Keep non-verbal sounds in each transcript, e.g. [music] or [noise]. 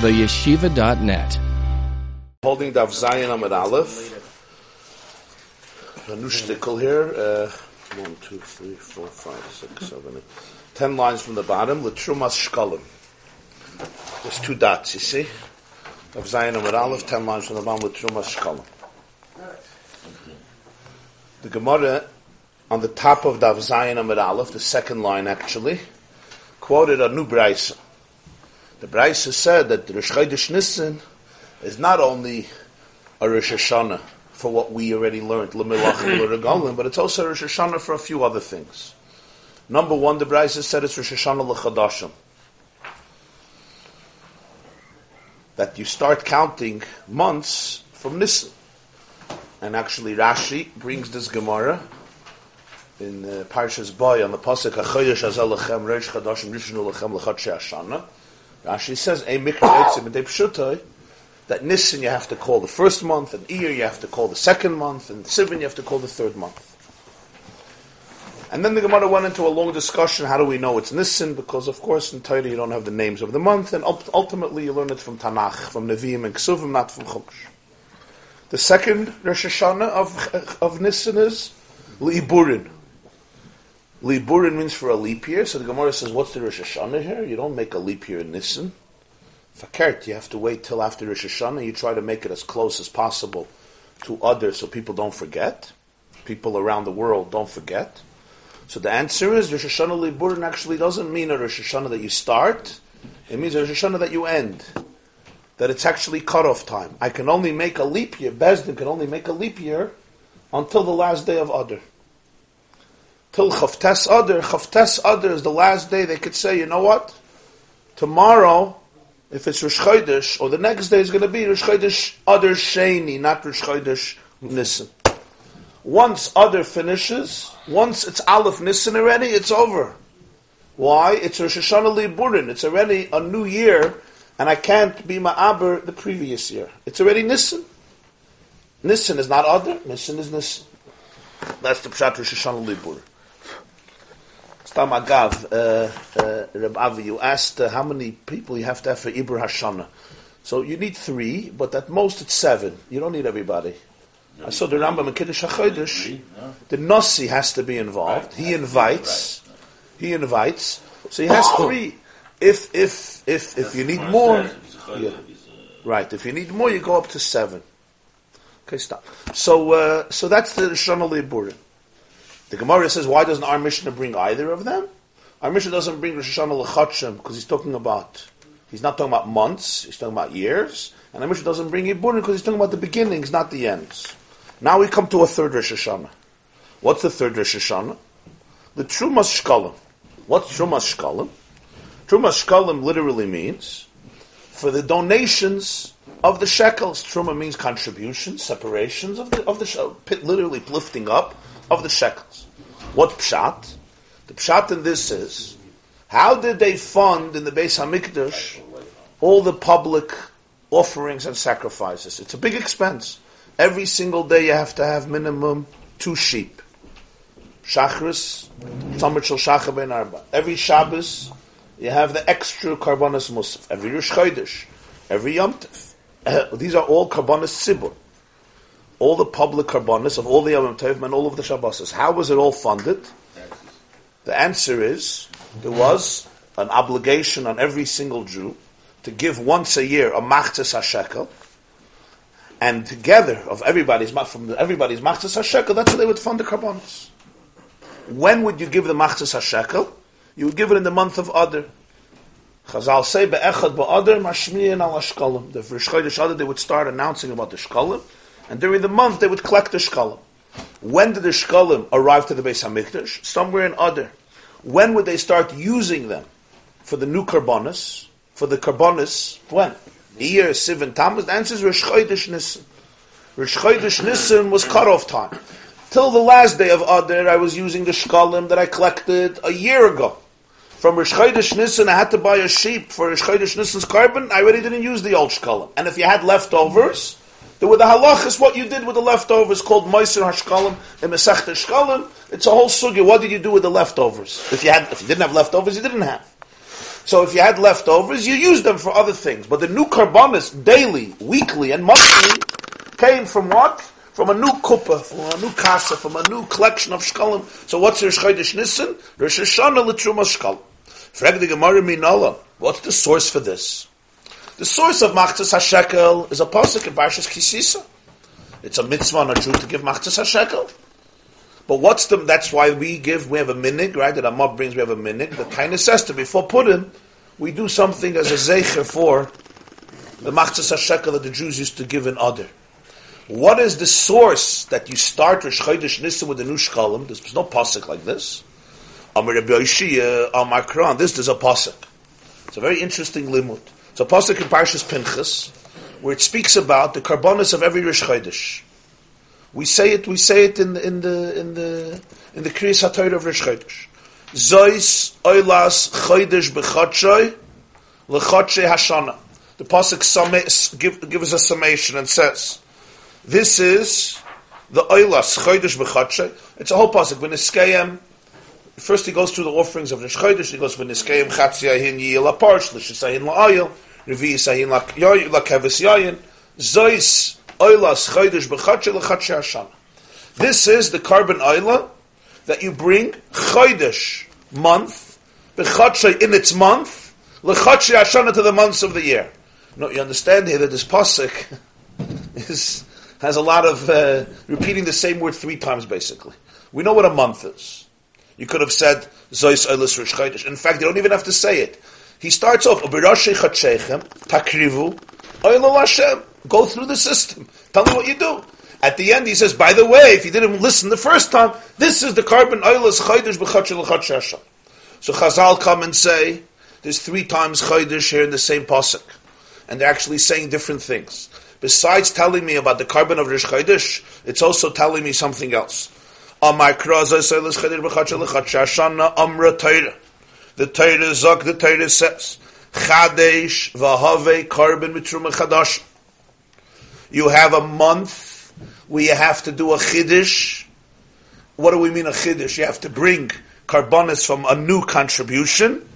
theyeshiva.net. Holding Daf Zion Amid Aleph. A new shtickle here. Uh, one, two, three, four, five, six, seven, eight. Ten lines from the bottom. L'trumas shkalim. There's two dots, you see? Daf Zion Amid Aleph, ten lines from the bottom. L'trumas shkalim. The Gemara on the top of Daf Zion Amid Aleph, the second line actually, quoted a new brisa. The brisa said that Rosh Chodesh Nissen is not only a Rosh Hashanah for what we already learned, but it's also a Rosh Hashanah for a few other things. Number one, the brisa said it's Rosh Hashanah L'chadashim. That you start counting months from Nissen. And actually Rashi brings this Gemara in uh, Parshas Boy on the pasuk Achoyesh Azel Lechem Reish Chadashim Rishnu Lechem Lechat She'ashana. Rashi says a Mikra that Nissen you have to call the first month, and Iyar you have to call the second month, and Sivan you have to call the third month. And then the Gemara went into a long discussion. How do we know it's Nissen? Because of course in Torah you don't have the names of the month, and ultimately you learn it from Tanakh, from Nevi'im and Ksuvim, not from Chumash. The second Rosh Hashanah of of Nissen is Li'iburin. Liburin means for a leap year, so the Gemara says, what's the Rosh Hashanah here? You don't make a leap year in Nisan. Fakert, you have to wait till after Rosh Hashanah. You try to make it as close as possible to others so people don't forget. People around the world don't forget. So the answer is Rosh Hashanah Liburin actually doesn't mean a Rosh Hashanah that you start. It means a Rosh Hashanah that you end. That it's actually cutoff time. I can only make a leap year, Bezdin can only make a leap year until the last day of Adar till Chavtes Adar. Chavtes Adar is the last day they could say, you know what? Tomorrow, if it's Rosh Chodesh, or the next day is going to be Rosh Chodesh Adar Sheni, not Rosh Chodesh Nissen. Once Adar finishes, once it's Aleph Nissen already, it's over. Why? It's Rosh Hashanah Liburin. It's already a new year, and I can't be Ma'aber the previous year. It's already Nissen. Nissen is not Adar, Nissen is Nissen. That's the Pshat Rosh Hashanah Liburin. Stam Agav, uh, uh, Reb Avi, you asked uh, how many people you have to have for Ibr Hashana. So you need three, but at most it's seven. You don't need everybody. I saw the Rambam in Kiddush HaChodesh. The Nossi has to be involved. He invites. He invites. So he has three. If if if if you need more, yeah. right. If you need more, you go up to seven. Okay, stop. So uh, so that's the Shana Liburim. The Gemara says, why doesn't our Mishnah bring either of them? Our Mishnah doesn't bring Rosh Hashanah L'chotchem because he's talking about, he's not talking about months, he's talking about years. And our Mishnah doesn't bring Yiburin because he's talking about the beginnings, not the ends. Now we come to a third Rosh Hashanah. What's the third Rosh Hashanah? The Trumas Shkalim. What's Trumas Shkalim? Trumas Shkalim literally means for the donations of the shekels. Truma means contributions, separations of the of the literally lifting up of the shekels. What pshat? The pshat in this is, how did they fund in the Beis Hamikdash all the public offerings and sacrifices? It's a big expense. Every single day you have to have minimum two sheep. Shachris, Tamar Shachar Ben Arba. Every Shabbos, you have the extra Karbonis Musaf. Every Rosh Chodesh, every Yom Tov. [coughs] These are all Karbonis Sibur all the public carbonis of all the Yom Tov and all of the Shabbos. How was it all funded? The answer is there was an obligation on every single Jew to give once a year a machzes hashekel, and together of everybody's from everybody's machzes hashekel, that's how they would fund the carbonis. When would you give the machzes hashekel? You would give it in the month of Adar. Chazal say be'echad ba'adar mashmiyin al ashkalim. The Rosh Chodesh Adar they would start announcing about the shkalim, and during the month, they would collect the shkalim. When did the shkalim arrive to the Beis Hamikdash? Somewhere in other. When would they start using them for the new karbonis? For the karbonis, when? Year, Siv, and Tammuz? The answer is Rosh Chodesh Nissen. Rosh Chodesh Nissen was cutoff time. Till the last day of Adar, I was using the shkalim that I collected a year ago. From Rosh Chodesh Nissen, I had to buy a sheep for Rosh Chodesh Nissen's carbon. I already didn't use the old shkalim. And if you had leftovers, that with the halachas, what you did with the leftovers called Meiser Hashkalim and Mesach Shkalim. It's a whole sugi. What did you do with the leftovers? If you had, if you didn't have leftovers, you didn't have. So if you had leftovers, you used them for other things. But the new karbonis, daily, weekly, and monthly, came from what? From a new kuppah, from a new kasa, from a new collection of shkalim. So what's Rosh Chodesh Nissen? Rosh Hashanah l'truma shkalim. Frag the Gemara Minala. What's the source for this? The source of Machtas HaShekel is a pasuk in Parshas Kisisa. It's a mitzvah on a Jew to give Machtas HaShekel. But what's the, that's why we give, we have a minig, right? That Amab brings, we have a minig. The kind says to before Purim, we do something as a zecher for the Machtas HaShekel that the Jews used to give in Adar. What is the source that you start Rosh Chodesh Nisan with the new shkalim? There's no pasuk like this. Amar Rabbi Yoshia, Amar Kran. This is a pasuk. It's a very interesting limud. So pasuk in Parshas Pinchas, where it speaks about the karbonis of every Rosh Chodesh. We say it. We say it in the in the in the in the Kriyas HaTorah of Rosh Chodesh. Zois oilas chodesh b'chodshoy l'chodshay hashana. The pasuk summa, give, gives us a summation and says, "This is the oilas chodesh b'chodshay." It's a whole pasuk. V'niskayim First he goes through the offerings of Rosh Chodesh, he goes, V'niskayim chatziyahin yiyel aparsh, l'shisayin la'ayil, zois oilas. This is the carbon oila that you bring chaydish month, b'chatshe in its month, l'chatshe hashana to the months of the year. No, you understand here that this pasuk [laughs] is, has a lot of uh, repeating the same word three times basically. We know what a month is. You could have said Zois Oilis Rish In fact, you don't even have to say it. He starts off, takrivu, Hashem. Go through the system. Tell me what you do. At the end, he says, by the way, if you didn't listen the first time, this is the carbon oilus chaydish b'chotsh Hashem. So Chazal come and say, there's three times chaydish here in the same pasuk. And they're actually saying different things. Besides telling me about the carbon of Rish Chaydish, it's also telling me something else. Amar kraza chaydish. The Torah Zok, the Torah says, Chadesh v'have carbon mitruma chadash. You have a month where you have to do a chiddush. What do we mean a chiddush? You have to bring carbonis from a new contribution,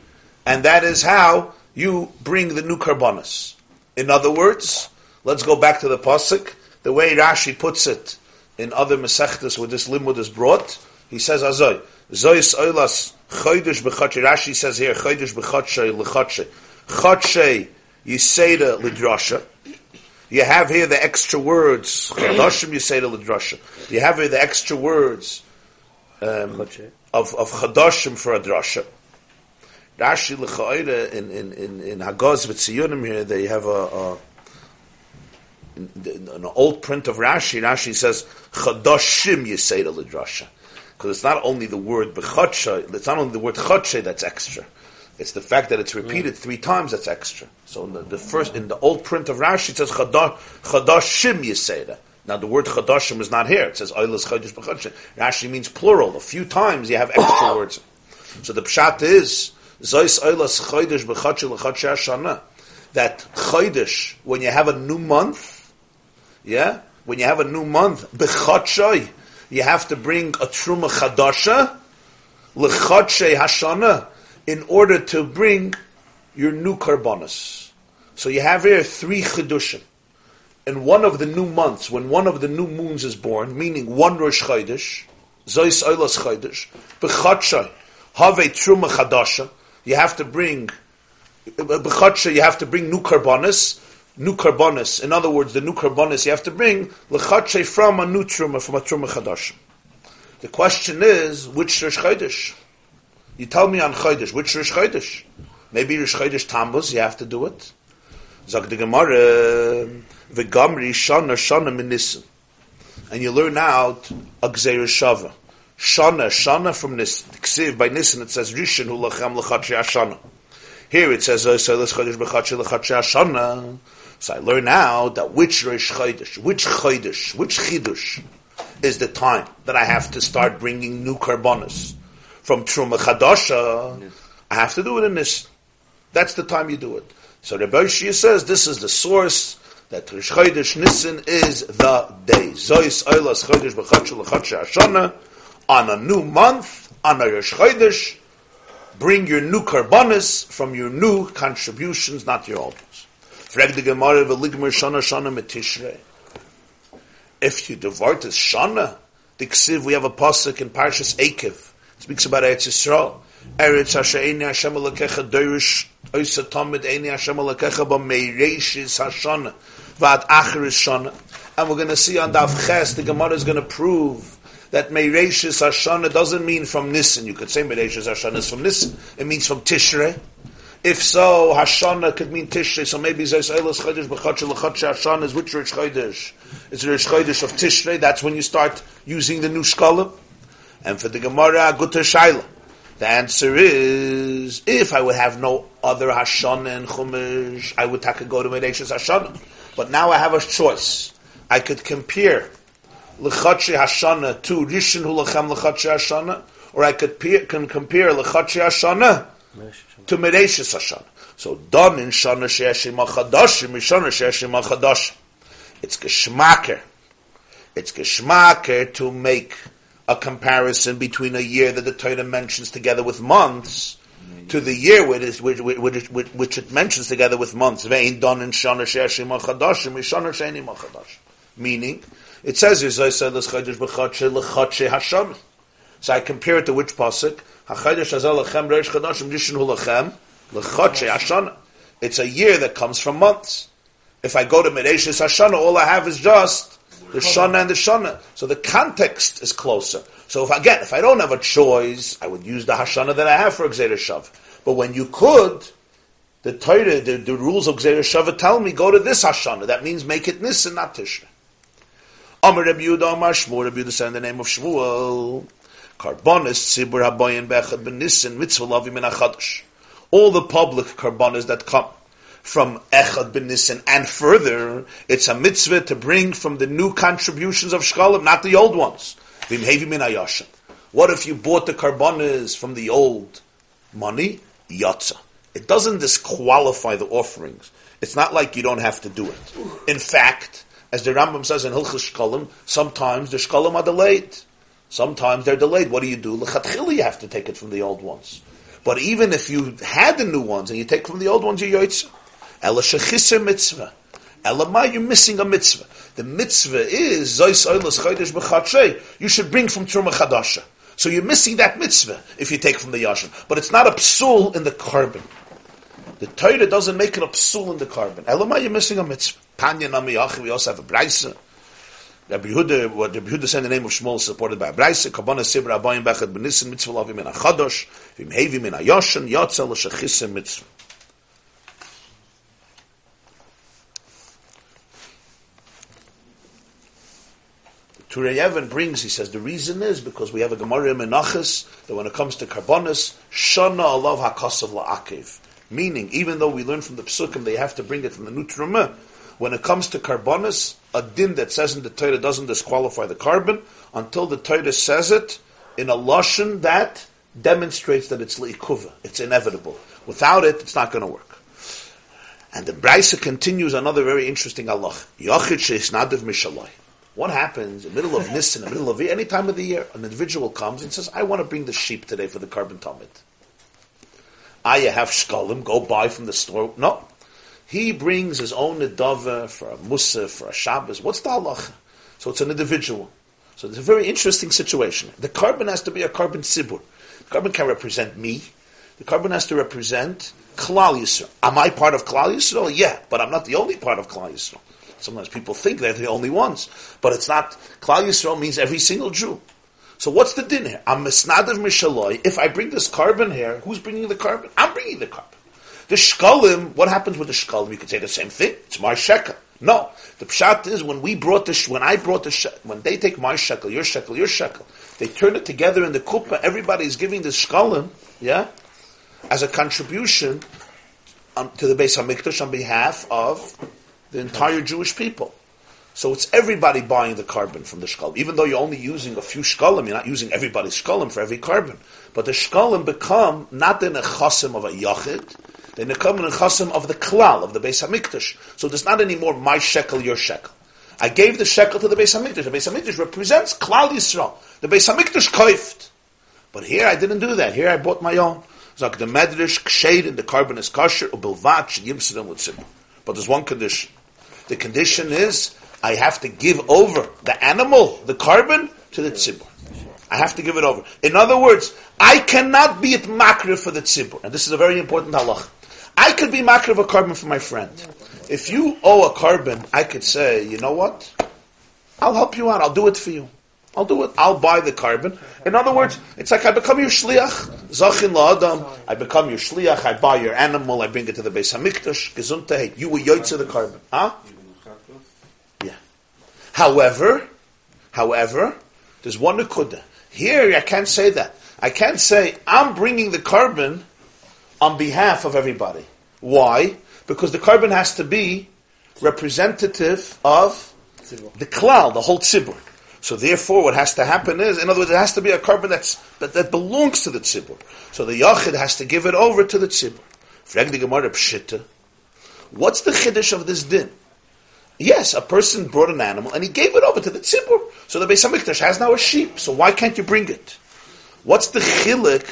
and that is how you bring the new carbonis. In other words, let's go back to the pasuk. The way Rashi puts it in other mesechtas where this limud is brought, he says azoy zoyis oilas Chodesh b'chodshe. Rashi says here, Chodesh b'chodshe l'chodshe. Chodshe yiseda l'drasha. You have here the extra words. Chodoshim yiseda l'drasha. You have here the extra words um, of of Chodoshim for a drasha. Rashi l'choida in in in in Hagaz v'tziyunim here they have a, a in, in, an old print of Rashi. Rashi says Chodoshim yiseda l'drasha because it's not only the word b'chodshe, it's not only the word chodshe that's extra. It's the fact that it's repeated three times that's extra. So in the, the first, in the old print of Rashi, it says chadashim yiseda. Now the word chadashim is not here. It says oilas chodesh b'chodshe. Rashi means plural. A few times you have extra [coughs] words. So the pshat is zois oilas chodesh b'chodshe l'chodshe hashana. That chodesh, when you have a new month, yeah, when you have a new month, b'chodshe, you have to bring a truma chadasha, lechadshe hashana, in order to bring your new karbonis. So you have here three chedushim. In one of the new months, when one of the new moons is born, meaning one Rosh Chodesh, Zois Oilas Chodesh, B'chadshay, have Truma Chadasha, you have to bring, B'chadshay, you have to bring new karbonis, new karbonis. In other words, the new karbonis you have to bring lechache from a new truma, from a truma chadash. The question is, which Rosh Chodesh? You tell me on Chodesh, which Rosh Chodesh? Maybe Rosh Chodesh Tammuz, you have to do it. Zag the Gemara, v'gamri shana shana minisim. And you learn out a gzeir shava. Shana, shana from Nisan. By Nisan it says, Rishon hu lachem ashana. Here it says, oh, Chodesh b'chatshi l'chatshi ashana. So I learn now that which Rosh Chodesh, which Chodesh, which Chidush is the time that I have to start bringing new karbonis from Truma Chadasha. I have to do it in this. That's the time you do it. So Rebbe Shia says this is the source that Rosh Chodesh Nissen is the day. Zois Eilas Chodesh B'Chotshel L'Chotshel Hashana on a new month, on a Rosh Chodesh, bring your new karbonis from your new contributions, not your old ones. If you divert as shana, the ksiv, we have a pasuk in Parshas Ekev. It speaks about Eretz Yisrael. Eretz Hashem Eini Hashem Alekecha Dorish Oisa Tamid Eini Hashem Alekecha Ba Meireshis Hashana Vad Acheris Shana and we're going to see on Daf Ches, the Gemara is going to prove that Meireshis Hashana doesn't mean from Nisan. You could say Meireshis Hashana is from Nisan. It means from Tishrei. If so, Hashana could mean Tishrei. So maybe Zayis Eilos Chodesh B'Chotche L'Chotche Hashana is which Rish Chodesh? It's Rish Chodesh of Tishrei. That's when you start using the new Shkolim. And for the Gemara, Gutta Shaila. The answer is, if I would have no other Hashana and Chumash, I would take a go to Meireshis Hashana. But now I have a choice. I could compare L'Chachi Hashana to Rishon Hulachem L'Chachi Hashana, or I could can compare L'Chachi Hashana to Mereshis Hashana. So Don in Shana She'eshim HaChadashim, Mishana She'eshim HaChadashim. It's Geschmacker. It's Geschmacker to make a comparison between a year that the Torah mentions together with months to the year which, which, which, which, it mentions together with months. Vein Don in Shana She'eshim HaChadashim, Mishana She'eshim HaChadashim. Meaning, it says So I compare it to which pasuk? It's a year that comes from months. If I go to Mereshis Hashana, all I have is just the Shana and the Shana. So the context is closer. So if again, if I don't have a choice, I would use the Hashana that I have for Gzeir Shav. But when you could, the Torah, the, the rules of Gzeir tell me, go to this Hashana. That means make it Nisan, not Tishrei. Amar Rabbi Yehuda Amar Shmuel, Rabbi in the name of Shmuel, Karbonis Tzibur Habayim Bechad Ben Mitzvah in Achadash. All the public karbonis that come from Echad Ben Nissen and further, it's a mitzvah to bring from the new contributions of Shkalim, not the old ones. What if you bought the karbonis from the old money? Yatza. It doesn't disqualify the offerings. It's not like you don't have to do it. In fact, as the Rambam says in Hilchus Shkolim, sometimes the Shkolim are delayed. Sometimes they're delayed. What do you do? L'chatchili you have to take it from the old ones. But even if you had the new ones and you take from the old ones, you're yoitza. Ela shechiser mitzvah. Ela you're missing a mitzvah. The mitzvah is zois oilas chodesh b'chatrei. You should bring from Truma Chadasha. So you're missing that mitzvah if you take from the yashin. But it's not a psul in the carbon. The Torah doesn't make it a psul in the carbon. Elamai, you're missing a mitzvah. Tanya Nami we also have a brisa. Rabbi Yehuda, what Rabbi Yehuda said in the name of Shmuel, supported by a brisa. Kabbalah Sibra Abayim Bechad Benisim Mitzvah Lavim in Achadosh, Vim Hevim in Ayoshan, Yotzel L'Shechisim Mitzvah. Turei Even brings, he says, the reason is because we have a Gemara Menachas that when it comes to Karbonis, Shana Allah HaKosav La'akev. Meaning, even though we learn from the Psukim they have to bring it from the Nutrumah, when it comes to karbonis, a din that says in the Torah doesn't disqualify the carbon until the Torah says it in a lashon that demonstrates that it's leikuva, it's inevitable. Without it, it's not going to work. And the Brisa continues another very interesting Allah. What happens in the middle of Nisan, in the middle of any time of the year, an individual comes and says, I want to bring the sheep today for the carbon tumid. I have shkalim, go buy from the store. No. He brings his own nedava for a musa, for a Shabbos. What's the halacha? So it's an individual. So it's a very interesting situation. The carbon has to be a carbon sibur. The carbon can represent me. The carbon has to represent Klal Yisrael. Am I part of Klal Yisrael? Yeah, but I'm not the only part of Klal Yisrael. Sometimes people think they're the only ones, but it's not. Klal Yisrael means every single Jew. So what's the din here? I'm misnadav mishaloi. If I bring this carbon here, who's bringing the carbon? I'm bringing the carbon. The shkalim, what happens with the shkalim? You could say the same thing. It's my shekel. No, the pshat is when we brought the when I brought the when they take my shekel, your shekel, your shekel, they turn it together in the kuppah. Everybody is giving the shkalim, yeah, as a contribution um, to the Beis Hamikdash on behalf of the entire Jewish people. So it's everybody buying the carbon from the shkalim. Even though you're only using a few shkalim, you're not using everybody's shkalim for every carbon. But the shkalim become not in a chasim of a yachid, they become in a chasim of the klal, of the Beis HaMikdash. So there's not anymore my shekel, your shekel. I gave the shekel to the Beis HaMikdash. The Beis HaMikdash represents klal Yisrael. The Beis HaMikdash koift. But here I didn't do that. Here I bought my own. Zog the medrash kshed in the carbon is kosher with tzibur. But there's one condition. The condition is I have to give over the animal, the carbon, to the tzibur. I have to give it over. In other words, I cannot be at makriv for the tzibur. And this is a very important halach. I could be makriv a carbon for my friend. If you owe a carbon, I could say, you know what? I'll help you out. I'll do it for you. I'll do it. I'll buy the carbon. In other words, it's like I become your shliach. Zachin la'adam. I become your shliach. I buy your animal. I bring it to the Beis Hamikdash. Gesundheit. You were yoitz of the carbon. Huh? Yeah. However, however, there's one nekuda. Here, I can't say that. I can't say I'm bringing the carbon on behalf of everybody. Why? Because the carbon has to be representative of the klal, the whole tzibur. So therefore, what has to happen is, in other words, it has to be a carbon that's, that, that belongs to the tzibur. So the yachid has to give it over to the tzibur. What's the chiddush of this din? Yes, a person brought an animal and he gave it over to the tzibur. So the Beis Hamikdash has now a sheep. So why can't you bring it? What's the chilik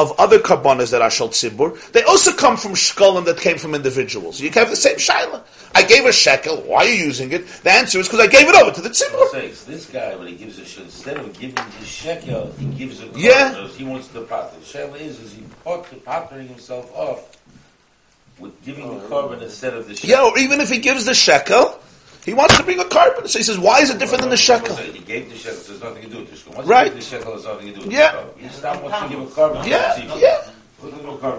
of other karbonas that are shal tzibur, they also come from shkolim that came from individuals. You can have the same shaila. I gave a shekel. Why are you using it? The answer is because I gave it over to the tzibur. This guy, when he gives a shekel, instead of giving the shekel, he gives a yeah. He wants the pot. The shekel is, is he partnering himself off with giving the oh. carbon instead of the shekel. Yeah, or even if he gives the shekel, he wants to bring a carbon. So he says, why is it different than the shekel? He gave the shekel, so there's nothing to do with this. Once right. the shekel, there's nothing to do with yeah. He just wants to give a carbon. Yeah, yeah.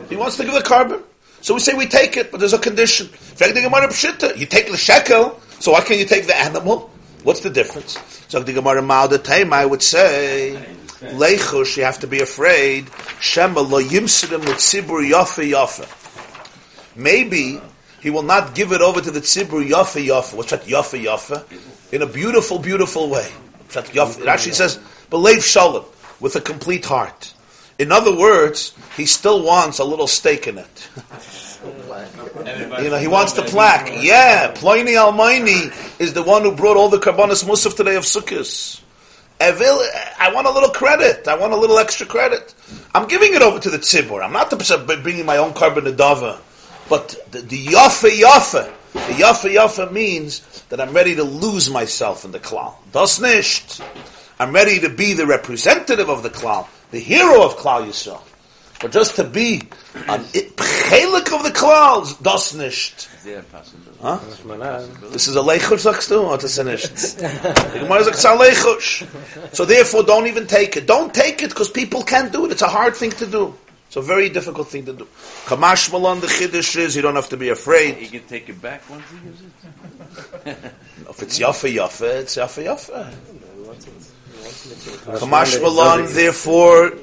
He wants to give the carbon. So we say we take it, but there's a condition. You take the shekel, so why can't you take the animal? What's the difference? So the Gemara Ma'al I would say, Leichush, you have to be afraid. Shema lo yimsidim tzibur yafe yafe. Maybe he will not give it over to the tzibur yafe yafe. What's that yafe yafe? In a beautiful, beautiful way. It actually says, believe shalom, with a complete heart. In other words, he still wants a little stake in it. you know, he wants the plaque. Yeah, Ploini Almoini is the one who brought all the Karbanis Musaf today of Sukkot. I want a little credit. I want a little extra credit. I'm giving it over to the tzibur. I'm not the, bringing my own carbon adava. But the, the yafa yafa, the yafa yafa means that I'm ready to lose myself in the klal. Das nicht. I'm ready to be the representative of the klal, the hero of klal Yisrael. But just to be an chelik of the klal, das nicht. Huh? This is a leichush, sagst du? Or das nicht? So therefore, don't even take it. Don't take it because people can't do it. It's a hard thing to do. It's a very difficult thing to do. Kamash Malon, the Chiddush is, you don't have to be afraid. He can take it back once he gives it? [laughs] if it's Yafa Yafa, it's Yafa Yafa. Kamash Malon, therefore,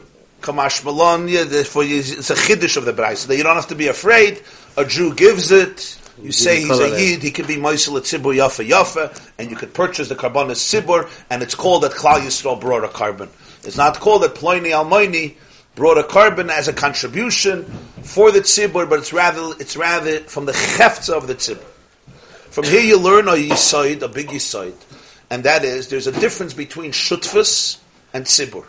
Kamash Malon, yeah, therefore it's a Chiddush of the Bryce. So you don't have to be afraid. A Jew gives it, you say he's a Yid, he can be Moisel at Tzibur Yafa Yafa, and you could purchase the carbon as Tzibur, and it's called that Klal Yisrael brought a carbon. It's not called that Ploini Almoini, brought a carbon as a contribution for the tzibur, but it's rather it's rather from the cheftza of the tzibur. From here you learn a yisoid, a big yisoid, and that is there's a difference between shutfus and tzibur.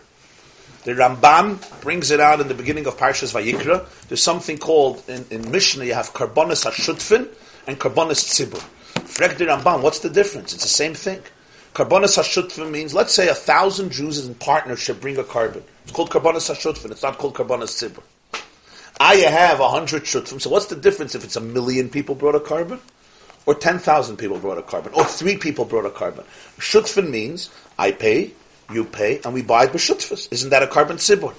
The Rambam brings it out in the beginning of Parshas Vayikra. There's something called in, in Mishnah you have karbonis hashutfin and karbonis tzibur. Frek the Rambam, what's the difference? It's the same thing. Karbonis hashutfin means let's say a thousand Jews in partnership bring a carbon. It's called Karbanas HaShutfin. It's not called Karbanas Tzibur. I have a hundred shutfim. So what's the difference if it's a million people brought a carbon? Or 10,000 people brought a carbon? Or three people brought a carbon? Shutfin means I pay, you pay, and we buy b'shutfis. Isn't that a carbon tzibur?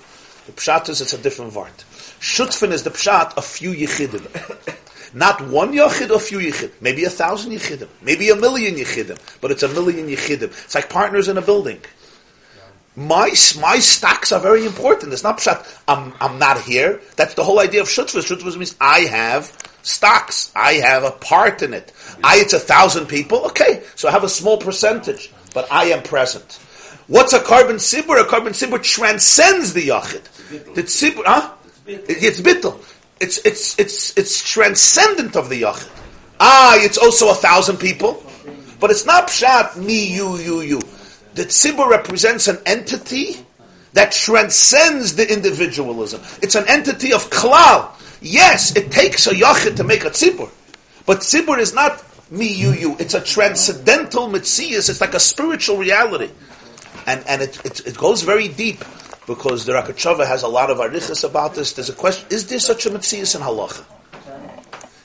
The pshat is it's a different vart. Shutfin is the pshat a few yichidim. Not one yachid, a few yichid. Maybe a thousand yichidim. Maybe a million yichidim. But it's a million yichidim. It's like partners in a building my my stocks are very important. It's not pshat. I'm I'm not here. That's the whole idea of shutfus. Shutfus means I have stocks. I have a part in it. I it's a thousand people. Okay, so I have a small percentage, but I am present. What's a carbon sibur? A carbon sibur transcends the yachid. The sibur, huh? It's bittul. It's it's it's it's transcendent of the yachid. Ah, it's also a thousand people, but it's not pshat me you you you the tzibur represents an entity that transcends the individualism. It's an entity of klal. Yes, it takes a yachid to make a tzibur, but tzibur is not me, you, you. It's a transcendental mitzias. It's like a spiritual reality, and and it, it, it goes very deep because the Hashanah has a lot of arichas about this. There's a question: Is there such a mitzias in halacha?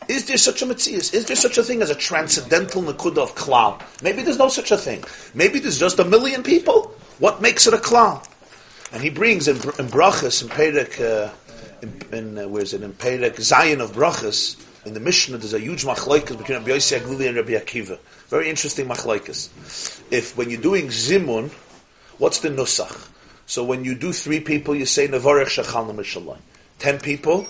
Is there such a mitzias? Is there such a thing as a transcendental nakuda of klal? Maybe there's no such a thing. Maybe there's just a million people. What makes it a klal? And he brings in, in brachas in Perek, uh, in, in uh, where is it in Perek Zion of brachas in the Mishnah. There's a huge machlaikas between Rabbi Yossi Aglili and Rabbi Akiva. Very interesting machlaikas. If when you're doing zimun, what's the nusach? So when you do three people, you say nevarech shachal mishalai. Ten people,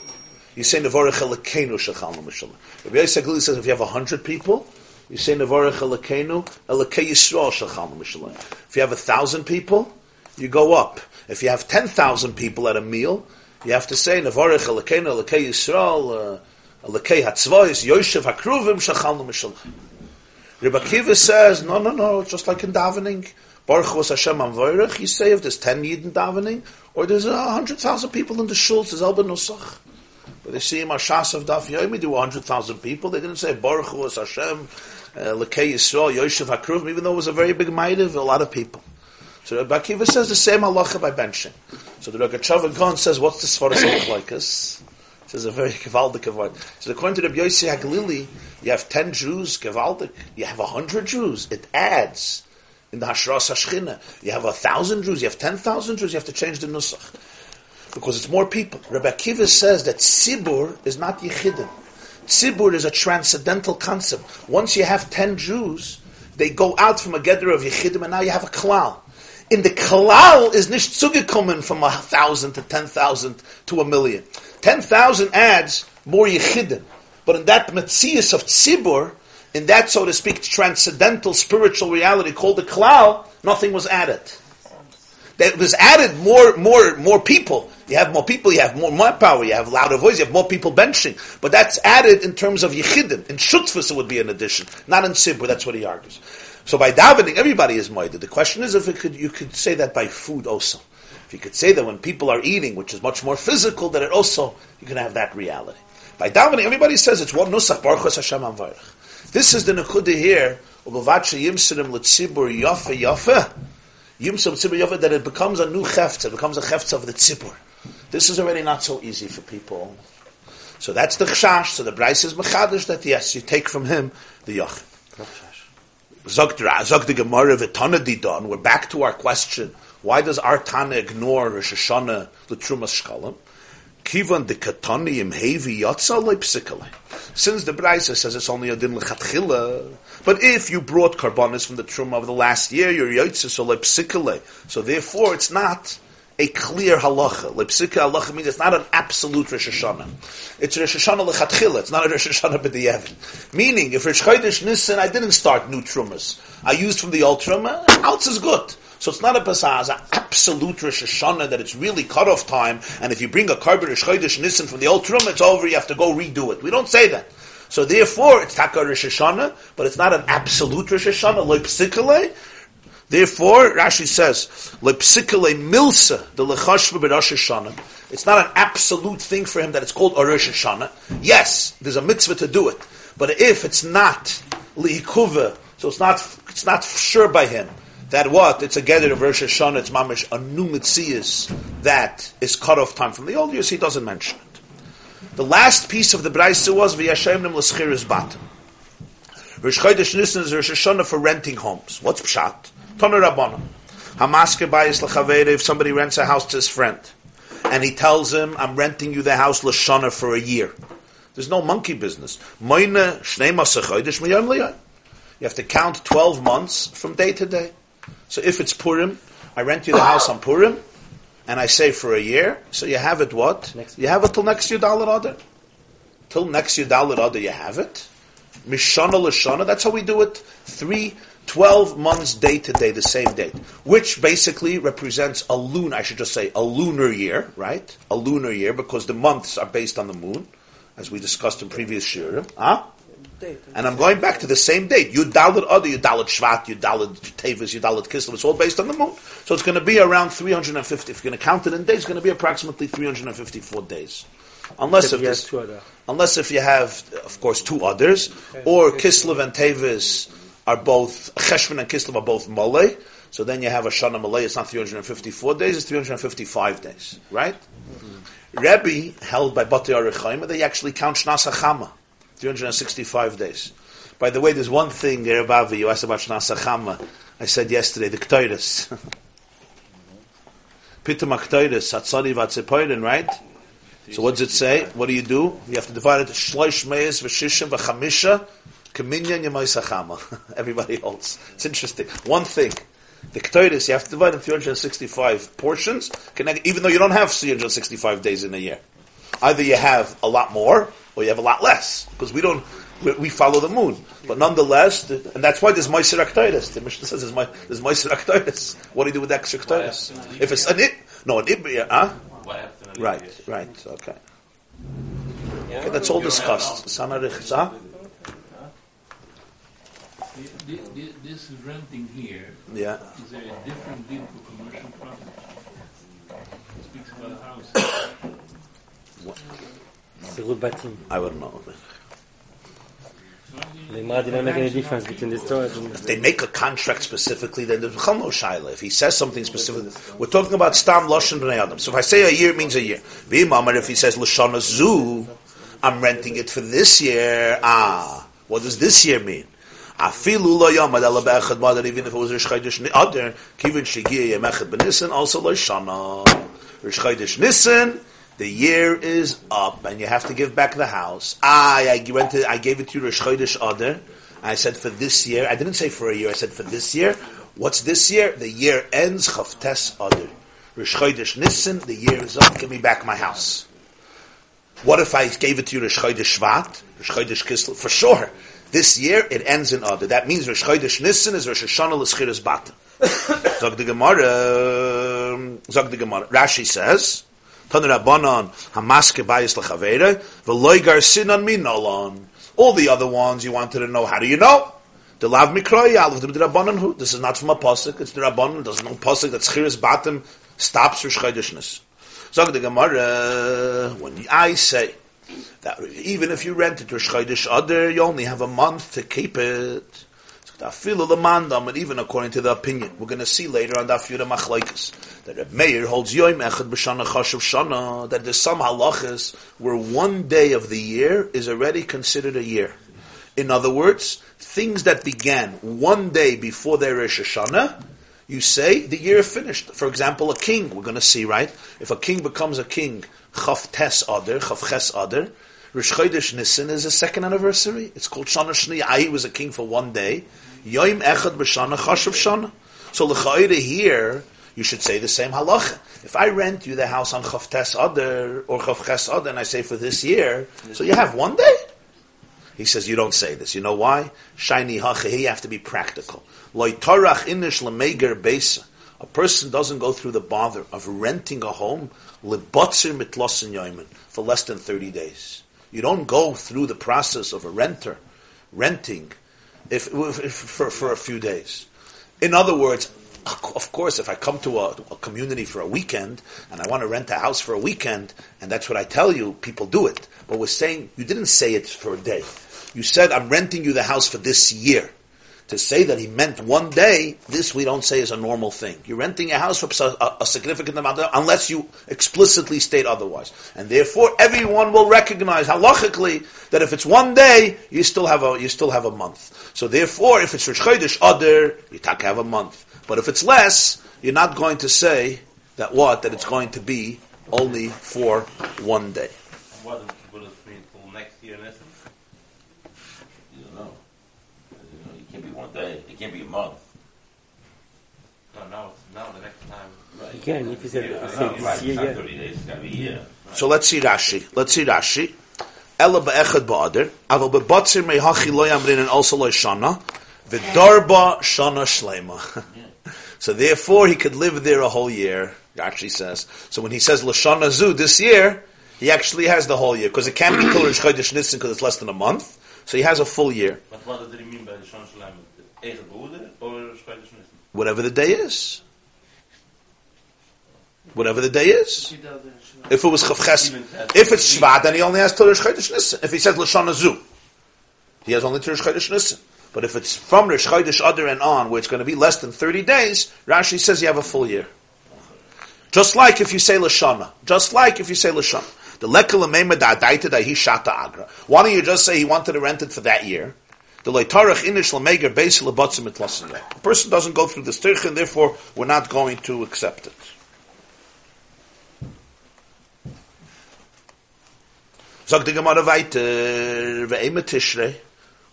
you say nevarech elakenu shachal mishalai. Rabbi Aglili says if you have a hundred people. You say nevarech elakenu elakei yisrael shachal mishalai. If you have a thousand people, you go up. If you have 10,000 people at a meal, you have to say, Nevarech Elekeinu Elekei Yisrael, uh, Elekei Hatzvois, Yoshev Hakruvim, Shachalnu Mishal. Rebbe Akiva says, no, no, no, just like in davening, Baruch was Hashem Amvorech, you say if there's 10 Yid in davening, or there's 100,000 people in the shul, there's Elba Nusach. But they see him Ashas of Daf Yomi do 100,000 people, they didn't say Baruch was Hashem, uh, Lekei Yisrael, Yoshev Hakruvim, even though it was a very big maidiv, a lot of people. So Rabbi Akiva says the same halacha by benching. So the Rogatchover Gon says, what's the Svaras like us? Says a very Gevaldik word. So according to Rabbi Yossi Haglili, you have 10 Jews, Gevaldik. You have 100 Jews. It adds in the Hashras Hashchina. You have a thousand Jews, you have 10,000 Jews, you have to change the Nusach. Because it's more people. Rabbi Akiva says that Tzibur is not Yechidim. Tzibur is a transcendental concept. Once you have 10 Jews, they go out from a gather of Yechidim and now you have a Klal in the kalal is nicht zugekommen from a thousand to ten thousand to a million. Ten thousand adds more yechidim, but in that metzias of tzibur, in that so to speak transcendental spiritual reality called the kalal, nothing was added. There was added more, more, more people. You have more people, you have more, more power, you have louder voice, you have more people benching. But that's added in terms of yechidim. In shutfus it would be an addition, not in tzibur. That's what he argues. So by davening, everybody is moided. The question is if could, you could say that by food also. If you could say that when people are eating, which is much more physical, that it also, you can have that reality. By davening, everybody says it's one nusach, baruch Hashem amvarech. This is the nekuda here, ubavatsha yimsirim l'tzibur yafe yafe, yimsim tzibur yafe, that it becomes a new it becomes a chefta of the tzibur. This is already not so easy for people. So that's the chash. So the Bryce is mechadish that yes, you take from him the yachid. Zog the Gemara v'tana. We're back to our question. Why does our Tana ignore Rosh Hashanah the Trumas Shkalim? Kivan de katani im hevi yatsa leipsikale. Since the Braisa says it's only a din lechatchila, but if you brought karbonis from the truma of the last year, you're yotza so leipsikale. So therefore, it's not a clear halacha. Lepsika halacha means it's not an absolute Rosh Hashanah. It's Rosh Hashanah lechatchila. It's not a Rosh Hashanah b'diyevin. Meaning, if Rosh Chodesh Nisan, I didn't start new trumas. I used from the old truma. Outs is good. So it's not a an absolute Rosh Hashanah that it's really cutoff time. And if you bring a carbon Rosh Chodesh Nisan from the old truma, it's over. You have to go redo it. We don't say that. So therefore, it's Taka Rosh Hashanah, but it's not an absolute Rosh Hashanah, like Therefore, Rashi says, "Lepsikale milsa the lechashva b'Rosh Hashanah." It's not an absolute thing for him that it's called Rosh Hashanah. Yes, there's a mitzvah to do it, but if it's not liikuva, so it's not it's not sure by him that what it's a gather of Rosh Hashanah. It's mamish a new mitzias that is cut off time from the old years. He doesn't mention it. The last piece of the brayso was v'yashayimnim l'schiris batim. Rosh Chodesh Nisan is Rosh Hashanah for renting homes. What's pshat? Toner Rabbanim. Hamasker bayis l'chavere, if somebody rents a house to his friend, and he tells him, I'm renting you the house l'shana for a year. There's no monkey business. You have to count 12 months from day to day. So if it's Purim, I rent you the [coughs] house on Purim, and I say for a year, so you have it what? You have it till next year dollar order. Till next year dollar order you have it. Mishana l'shana, that's how we do it. Three 12 months day to day, the same date, which basically represents a lunar, I should just say, a lunar year, right? A lunar year, because the months are based on the moon, as we discussed in previous shiurim. Huh? And I'm going back to the same date. You Dalit Adar, you Dalit Shvat, you Dalit Tavis, you Dalit Kislev. It's all based on the moon. So it's going to be around 350. If you're going to count it in days, it's going to be approximately 354 days. Unless if, this, unless if you have, of course, two others, or Kislev and Tavis are both, Cheshvan and Kislev are both Malay. So then you have a Shana Malay, it's not 354 days, it's 355 days, right? Mm-hmm. Rebbe held by Bati Arichaim, they actually count Shnas HaChama, 365 days. By the way, there's one thing, Erebavi, you asked about Shnas HaChama. I said yesterday, the Ktoiris. [laughs] Pitum HaKtoiris, Hatzari Vatzepoirin, right? So what does it say? What do you do? You have to divide it to Shloish Meis, V'Shishim, V'Chamisha, Kaminyan Yemai [laughs] Everybody holds. It's interesting. One thing. The Ketores, you have to divide in 365 portions, even though you don't have 365 days in a year. Either you have a lot more, or you have a lot less, because we don't, we, we follow the moon. But nonetheless, and that's why there's Meiser Aktoides. The Mishnah says there's, there's Meiser Aktoides. What do you do with extra Aktoides? If it's an it, no, an it, huh? Right, right, okay. Okay, that's all discussed. Sanarich, this renting here yeah. is there a different deal for commercial property? It speaks about a house. I wouldn't know. The didn't make any difference between the storage If they make a contract specifically, then there's no shaila. If he says something specific, we're talking about stam loshen b'nei adam. So if I say a year, it means a year. V'imamar, if he says lashana zu, I'm renting it for this year. Ah, what does this year mean? Afilu lo yamad ala be'echad madar, even if it was Rish Chodesh Adar, kivin shegiya yemechad b'nissen, also lo shana. Rish Chodesh Nissen, the year is up, and you have to give back the house. I, I rented, I gave it to you Rish Chodesh Adar. I said for this year, I didn't say for a year, I said for this year. What's this year? The year ends Chavtes Adar. Rish Chodesh Nissen, the year is up, give me back my house. What if I gave it to you Rish Chodesh Shvat, Rish Chodesh Kislev? For sure. This year it ends in Adar. That means Rosh Chodesh Nissen is Rosh Hashanah L'Schiras Bata. [coughs] Zog the Gemara, um, Zog the Gemara. Rashi says, Tanur Rabbanon Hamaske Bayis L'Chavere V'Loi Garsinan Minolon. All the other ones you wanted to know. How do you know? The Lav Mikroy Alav the Rabbanon Who? This is not from a pasuk. It's the Rabbanon. There's no pasuk that Schiras Batim stops Rosh Chodesh Nissen. Zog the Gemara. When I say that even if you rent it to Chodesh Adar, you only have a month to keep it. And even according to the opinion, we're going to see later on Daf Yudah Machlaikas that Reb Meir holds Yoim Echad B'Shana Chashav Shana that there's some halachas where one day of the year is already considered a year. In other words, things that began one day before their Rosh Hashanah, you say the year finished. For example, a king, we're going to see, right? If a king becomes a king Chav Tes Adar, Chav Ches Adar. Rosh Chodesh Nissen is a second anniversary. It's called Shana Shni. I was a king for one day. Yoim Echad B'Shana Chashav Shana. So L'chayre here, you should say the same halacha. If I rent you the house on Chav Tes Adar or Chav Ches Adar, and I say for this year, so you have one day. He says you don't say this. You know why? Shiny hacha. You have to be practical. Loitarach inish lemeger besa. A person doesn't go through the bother of renting a home lebotzer mitlosin yoimen for less than 30 days. You don't go through the process of a renter renting if, if, for, for a few days. In other words, of course, if I come to a, a, community for a weekend and I want to rent a house for a weekend, and that's what I tell you, people do it. But we're saying, you didn't say it for a day. You said, I'm renting you the house for this year. To say that he meant one day, this we don't say is a normal thing. You're renting a house for a, a significant amount of unless you explicitly state otherwise. And therefore, everyone will recognize halachically that if it's one day, you still have a, you still have a month. So therefore, if it's Rosh Chodesh Adar, you take have a month. But if it's less, you're not going to say that what? That it's going to be only for one day. day. It can't be a month. No, now, now the next time. Right. You can, if you said, yeah, say no, this year, yeah. 30 days, it's got to be a year. So let's see Rashi. Let's see Rashi. Ela be'echad ba'adir, aval be'batzir me'hachi lo yamrin and also lo shana, v'darba shana shlema. [laughs] So therefore he could live there a whole year, Rashi says. So when he says Lashana Zu this year, he actually has the whole year, because it can't be [coughs] till Rosh Chodesh Nissen because it's less than a month. So he has a full year. But what did he mean by the Shon Shalem? Eigen Bruder or Shkodesh Nissen? Whatever the day is. Whatever the day is. If it was Chavches, if it's Shvat, then he only has till Rosh Chodesh Nissen. If he says Lashon Azu, he has only till Rosh Chodesh Nissen. But if it's from Rosh Chodesh Adar and on, where it's going to be less than 30 days, Rashi says you have a full year. Just like if you say Lashana. Just like if you say Lashana. The lekel amema da adaita da he shata agra. Why don't you just say he wanted to rent it for that year? The leitarach inish lameger beis lebatzim et A person doesn't go through this tirch, and therefore we're not going to accept it. Sagt die Gemara weiter, ve'ema tishrei.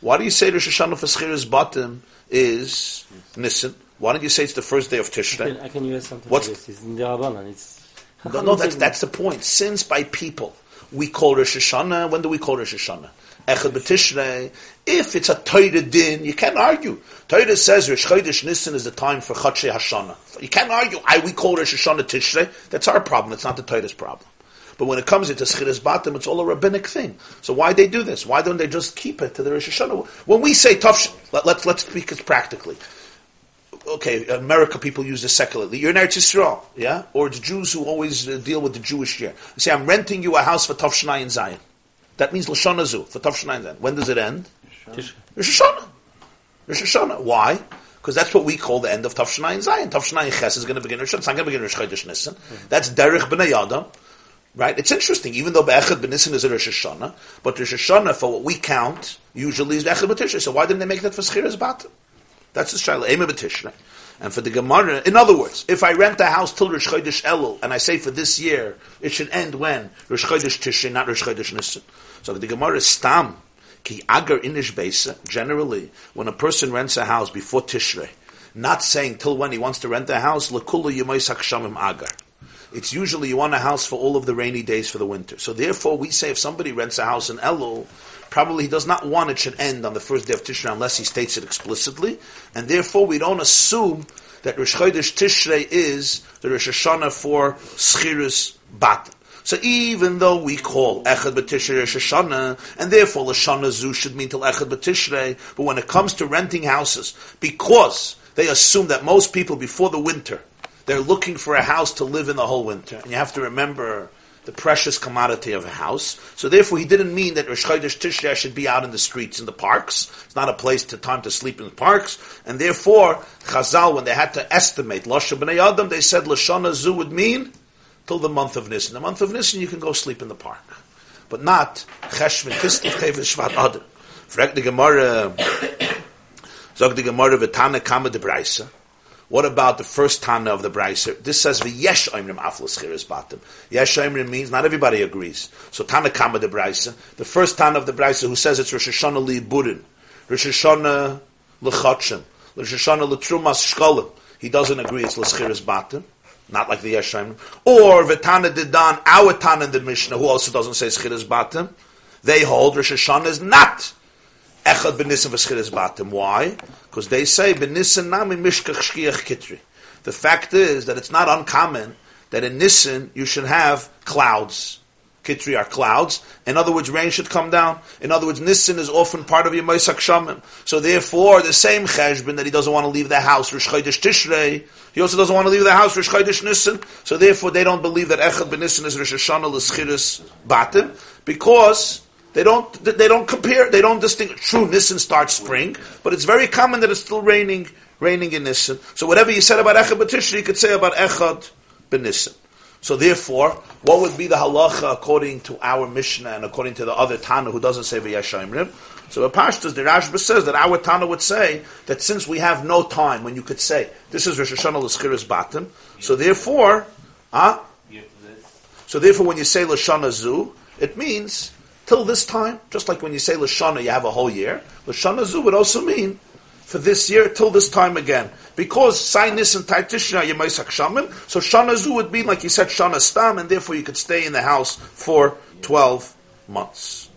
Why do you say Rosh Hashanah for Schir's bottom is Nissen? Why don't you say it's the first day of I Tishrei? can, I can use something What's- like this. It's in the Rabbanan. It's No, no, that's, that's the point. Since by people we call Rosh Hashanah, when do we call Rosh Hashanah? Echad b'Tishrei. If it's a Torah din, you can't argue. Torah says Rosh Chodesh Nissen is the time for Chadshe Hashanah. You can't argue. I we call Rosh Hashanah Tishrei. That's our problem. It's not the Torah's problem. But when it comes into Schiras Batim, it's all a rabbinic thing. So why they do this? Why don't they just keep it to the Rosh Hashanah? When we say Tavsh, let, let's let's speak it practically. Okay, America people use this secularly. You're in Eretz Yisrael, yeah? Or the Jews who always uh, deal with the Jewish year. Say, I'm renting you a house for Tavshnai in Zion. That means Lashon Zu, for Tavshnai in Zion. When does it end? Rosh Hashanah. Rosh Hashanah. Why? Because that's what we call the end of Tavshnai in Zion. Tavshnai in Ches is going to begin Rosh Hashanah. It's not going to begin Rosh Chodesh Nissen. That's Derech B'nai Adam. Right? It's interesting, even though Be'echad B'Nissen is a Rosh Hashanah, but Rosh Hashanah, for what we count, usually is Be'echad B'Tishrei. So why didn't they make that for Schiras Batim? That's the Shaila, Ema B'Tishrei. And for the Gemara, in other words, if I rent a house till Rosh Chodesh Elul, and I say for this year, it should end when? Rosh Chodesh not Rosh Chodesh Nissen. So the Gemara is Stam, Ki Agar Inish Beisa, generally, when a person rents a house before Tishrei, not saying till when he wants to rent a house, Lekulu Yemais Hakshamim Agar. It's usually you want a house for all of the rainy days for the winter. So therefore, we say if somebody rents a house in Elul, probably he does not want it should end on the first day of Tishrei unless he states it explicitly, and therefore we don't assume that Rosh Chodesh Tishrei is the Rosh Hashanah for Schirus Bat. So even though we call Echad B'Tishrei Rosh Hashanah, and therefore Lashana Zu should mean till Echad B'Tishrei, but when it comes to renting houses, because they assume that most people before the winter, they're looking for a house to live in the whole winter. And you have to remember the precious commodity of a house. So therefore he didn't mean that Rosh Chodesh Tishrei should be out in the streets, in the parks. It's not a place to time to sleep in the parks. And therefore, Chazal, when they had to estimate Lasha B'nai Adam, they said Lashana Zu would mean till the month of Nisan. The month of Nisan you can go sleep in the park. But not Cheshvan Kislev Tevis Shvat Adar. Frag the Gemara, Zog the Gemara V'tana Kama de Braisa. What about the first Tana of the Braiser? This says v'yesh oimrim aflos chiris batim. Yesh oimrim means not everybody agrees. So Tana Kama de Braiser, the first Tana of the Braiser who says it's Rosh Hashanah li'burin, Rosh Hashanah l'chotshim, Rosh Hashanah l'trumas shkolim. He doesn't agree it's l'schiris batim. Not like the Yesh oimrim. Or v'tana didan, our Tana in the Mishnah, who also doesn't say schiris batim. They hold Rosh Hashanah is not Echad batim. Why? Because they say b'nissen nami mishkach shkiach kitri. The fact is that it's not uncommon that in Nissen you should have clouds. Kitri are clouds. In other words, rain should come down. In other words, Nissen is often part of your Maisak Shamim. So therefore, the same cheshbon that he doesn't want to leave the house, Rosh Chodesh Tishrei, he also doesn't want to leave the house, Rosh Chodesh Nissen. So therefore, they don't believe that Echad ben Nissen is Rosh Hashanah batim, because they don't, they don't compare, they don't distinguish. True, Nissen starts spring, but it's very common that it's still raining, raining in Nissen. So whatever you said about Echad B'Tishri, you could say about Echad ben Nissen. So therefore, what would be the halacha according to our Mishnah and according to the other Tana who doesn't say v'yashayimrim? So the Pashtas, the Rashba says that our Tana would say that since we have no time when you could say this is Rosh Hashanah l'schiris batim, so therefore, ah? huh? So therefore, when you say Lashana Zu, it means till this time, just like when you say Lashana, you have a whole year. Lashana Zu would also mean for this year till this time again. Because Sainis and Taitishna are Yemaisak Shamim, so Shana Zu would be like you said, Shana Stam, and therefore you could stay in the house for 12 months.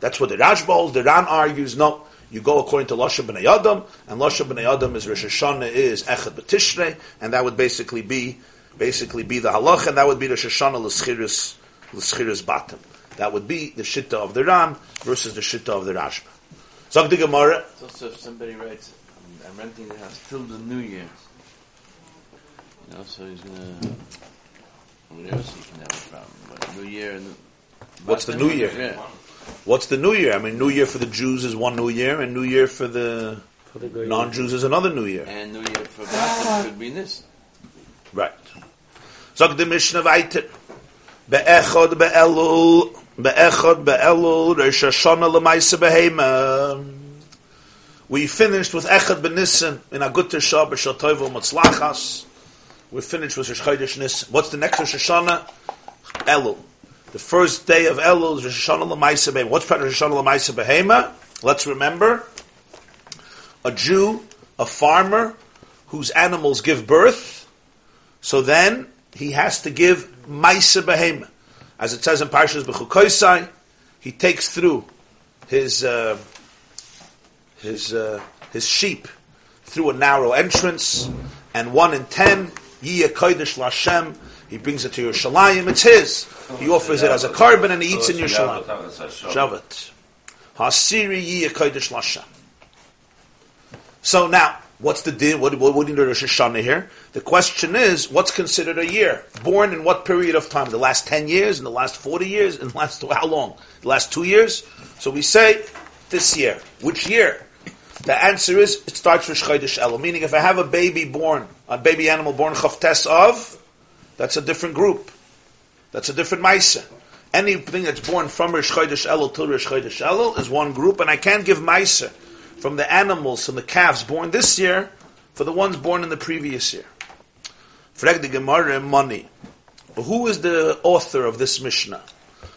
That's what the holds. The Ran argues, no, you go according to Lasha B'nai Adam, and Lasha B'nai Adam is Rosh Hashanah is Echad B'Tishrei, and that would basically be basically be the halach, and that would be the Shoshana l'schiris l'schiris batim. That would be the Shitta of the Ran versus the Shitta of the Rashba. Zog the Gemara, It's also if somebody writes, I'm, I'm renting the house till the New Year. You know, so he's gonna. Whatever, so he can have a problem. But New Year and. What's the New Year? Yeah. what's the New Year? I mean, New Year for the Jews is one New Year, and New Year for the for the non-Jews is another New Year. And New Year for Bachman could be this. Right. Zog the Mishnah weiter. Be'echod be'elul, be'echod be'elul, Rosh Hashanah l'maisa behema. We finished with Echad b'Nissen in Agut Shah b'Shal Toivo Matzlachas. We finished with Rosh Chodesh Nissen. What's the next Rosh Hashanah? Elul. The first day of Elul is Rosh Hashanah l'maisa behema. What's part of Rosh Hashanah l'maisa behema? Let's remember, a Jew, a farmer, whose animals give birth, so then he has to give Maisa Behema. As it says in Parshas Bechukoisai, he takes through his uh, his uh, his sheep through a narrow entrance, and one in ten, Yiyah Kodesh Lashem, he brings it to Yerushalayim, it's his. He offers it as a korban and he eats in Yerushalayim. Shavat. Hasiri Yiyah Kodesh Lashem. So now, what's the din? What, what, you do Rosh Hashanah here? The question is, what's considered a year? Born in what period of time? The last 10 years? In the last 40 years? In the last, [laughs] how long? The last two years? So we say, this year. Which year? The answer is, it starts with Chodesh Elul. Meaning, if I have a baby born, a baby animal born Chavtes of, that's a different group. That's a different Maisa. Anything that's born from Rosh Chodesh Elul till Rosh Chodesh Elul is one group, and I can't give Maisa from the animals, from the calves born this year, for the ones born in the previous year. The Gemara money. But who is the author of this Mishnah?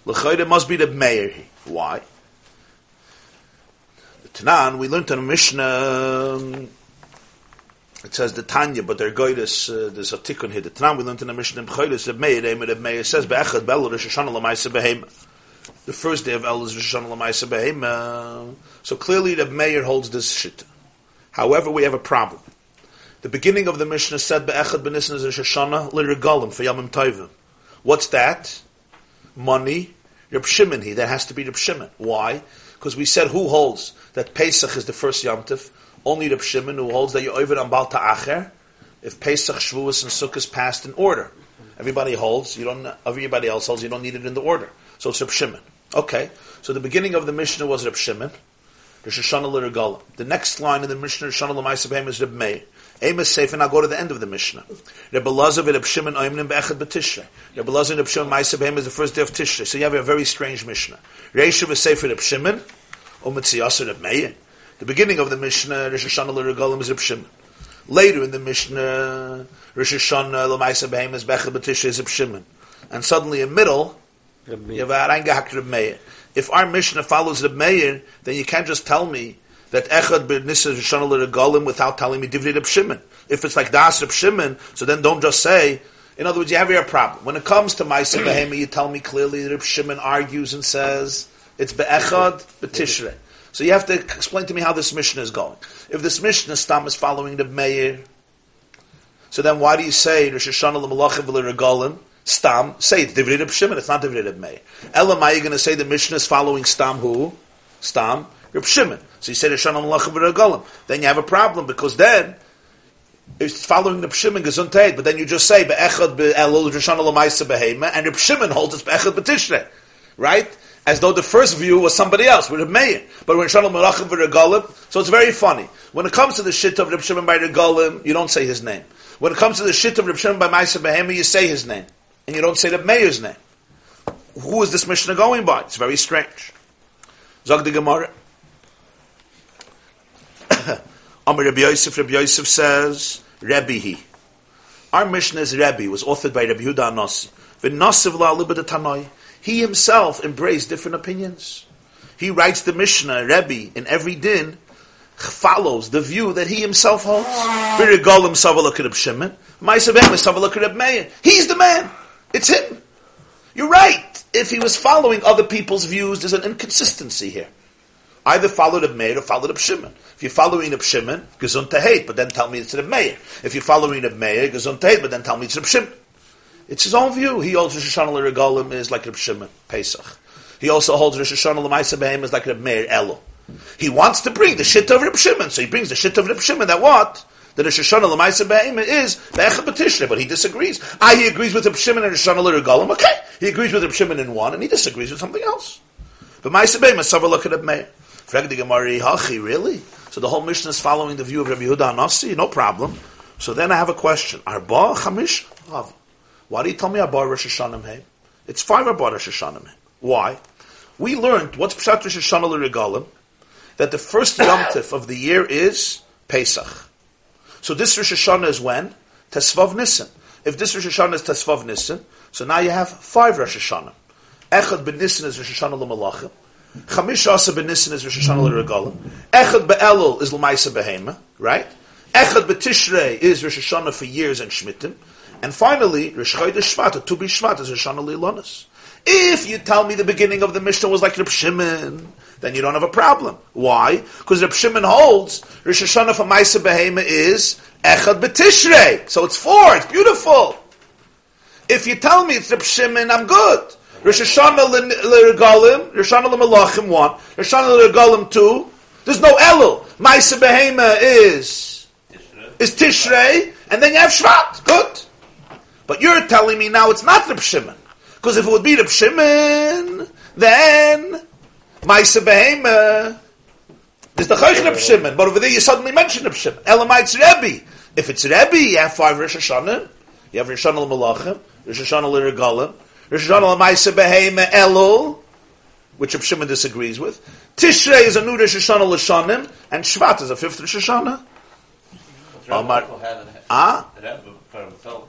L'chayre must be the Meir. Why? The Tanan, we learned in a Mishnah, it says the Tanya, but their guidance, uh, there's a tikkun here. The Tanan, we learned in a Mishnah, the Meir, the Meir says, Be'echad Bel Rosh Hashanah L'maisa Behema. The first day of El is Rosh Hashanah Behema. Uh, so clearly the Meir holds this shit. However, we have a problem. The beginning of the Mishnah said Be'echad B'nissen is Rosh Hashanah L'regalim for Yamim Tovim. What's that? Money. Reb Shimon he. That has to be Reb Shimon. Why? Because we said who holds that Pesach is the first Yom Tov? Only Reb Shimon who holds that you over on Bal Ta'acher if Pesach, Shavuos, and Sukkot passed in order. Everybody holds. You don't. Everybody else holds. You don't need it in the order. So it's Reb Shimon. Okay. So the beginning of the Mishnah was Reb Shimon. Rosh Hashanah L'regalim. The next line in the Mishnah, L'maisa Behema, is Reb Meir. Amos Seif, and I'll go to the end of the Mishnah. Rebbe Lazar and Reb Shimon Oimnim Be'echad B'Tishrei. Rebbe Lazar and Reb Shimon Ma'aseh Behema is the first day of Tishrei. So you have a very strange Mishnah. Reisha V'Seif Reb Shimon, Umetziyasa Reb Meir. The beginning of the Mishnah, Rosh Hashanah L'regalim is Reb Shimon. Later in the Mishnah, Rosh Hashanah L'maisa Behema is Be'echad B'Tishrei is Reb Shimon. And suddenly in middle, If our Mishnah follows the Meir, then you can't just tell me that Echad B'Nissa Rishon L'Regalim without telling me Divrei Shimon. If it's like Das Shimon, so then don't just say. In other words, you have your problem. When it comes to Ma'aseh Behema, you tell me clearly that Shimon argues and says it's Be'echad B'Tishrei. So you have to explain to me how this Mishnah is going. If this Mishnah stam is following the Meir, so then why do you say Rosh Hashanah L'Malachim V'Leregalim? Stam, say it's Divrei Reb Shimon, it's not Divrei Reb Meir. Elam, are you going to say the Mishnah is following Stam who? Stam, Reb Shimon. So you say L'Malachim V'Leregalim. Then you have a problem, because then, it's following Reb Shimon Gesundheit, but then you just say Be'echad Be'elul Rosh Hashanah L'Maisa Behema, and Reb Shimon holds it's Be'echad B'Tishrei. Right? As though the first view was somebody else, with Reb Meir. But when Shalom Malachim V'Regalim, so it's very funny. When it comes to the shit of Reb Shimon by Regalim, you don't say his name. When it comes to the shit of Reb Shimon by Maisa Behema, you say his name. And you don't say the Meir's name. Who is this Mishnah going by? It's very strange. Zog the Gemara. [coughs] Amr Rabbi Yosef, Rabbi Yosef says, Rebbe he. Our Mishnah is Rebbe, was authored by Rabbi Yehuda Anasi. V'nasiv la'alibad tanoi. He himself embraced different opinions. He writes the Mishnah, Rebbe, in every din, follows the view that he himself holds. He's the man. It's him. You're right. If he was following other people's views, there's an inconsistency here. Either follow Reb Meir or follow Reb Shimon. If you're following Reb Shimon, gesund hate, but then tell me it's Reb Meir. If you're following Reb Meir, gesund hate, but then tell me it's Reb Shimon. It's his own view. He holds Rosh Hashanah is like Reb Shimon, Pesach. He also holds Rosh Hashanah Behem is like Reb Meir Elo. He wants to bring the shit of Reb Shimon, so he brings the shit of Reb Shimon that what? That Rosh Hashanah L'maisa Behem is Be'echad B'Tishrei, but he disagrees. I, he agrees with Reb and Rosh Hashanah L'Regalim, okay. He agrees with Reb in one, and he disagrees with something else. But Maisa Behem is look at Reb Meir. Frag the Hachi, really? So the whole mission is following the view of Rabbi Yehuda Anasi, no problem. So then I have a question. Arba Chamish Av. Why do you tell me Arba Rosh Hashanah? It's five Arba Rosh Hashanah Why? We learned what's Pshat Rosh Hashanah Regalim, that the first Yom Tif of the year is Pesach. So this Rosh Hashanah is when? Tesvav Nissen. If this Rosh Hashanah is Tesvav Nissen, so now you have five Rosh Hashanah. Echad ben Nissen is Rosh Hashanah l'malachim. Chamish Asa ben Nissen is Rosh Hashanah l'regalim. Echad be'elul is l'maisa behema, right? Echad be'tishrei is Rosh Hashanah for years and Shmitim. And finally, Rosh Chodesh Shvat, Tu Shvat is Rosh Hashanah. If you tell me the beginning of the Mishnah was like Reb Shimon, then you don't have a problem. Why? Because Reb Shimon holds Rosh Hashanah for Maisa Behema is Echad B'Tishrei. So it's four, it's beautiful. If you tell me it's Reb Shimon, I'm good. Rosh Hashanah L'Regalim, Rosh Hashanah L'Malachim one, Rosh Hashanah L'Regalim two, there's no Elul. Maisa Behema is is Tishrei, and then you have Shvat. Good. But you're telling me now it's not Reb Shimon. Because if it would be Reb Shimon, then Maisa Behema is the Chaych Reb Shimon. But over there you suddenly mention Reb Shimon. Elamites Rebbe. If it's Rebbe, you have five Rosh Hashanah. You have Rosh Hashanah L'Malachim, Rosh Hashanah L'Regalim, Rosh Hashanah L'Maisa Behema Elul, which Reb Shimon disagrees with. Tishrei is a new Rosh Hashanah L'Shanim, and Shvat is a fifth Rosh Hashanah. Omar- Ah? The Rebbe for himself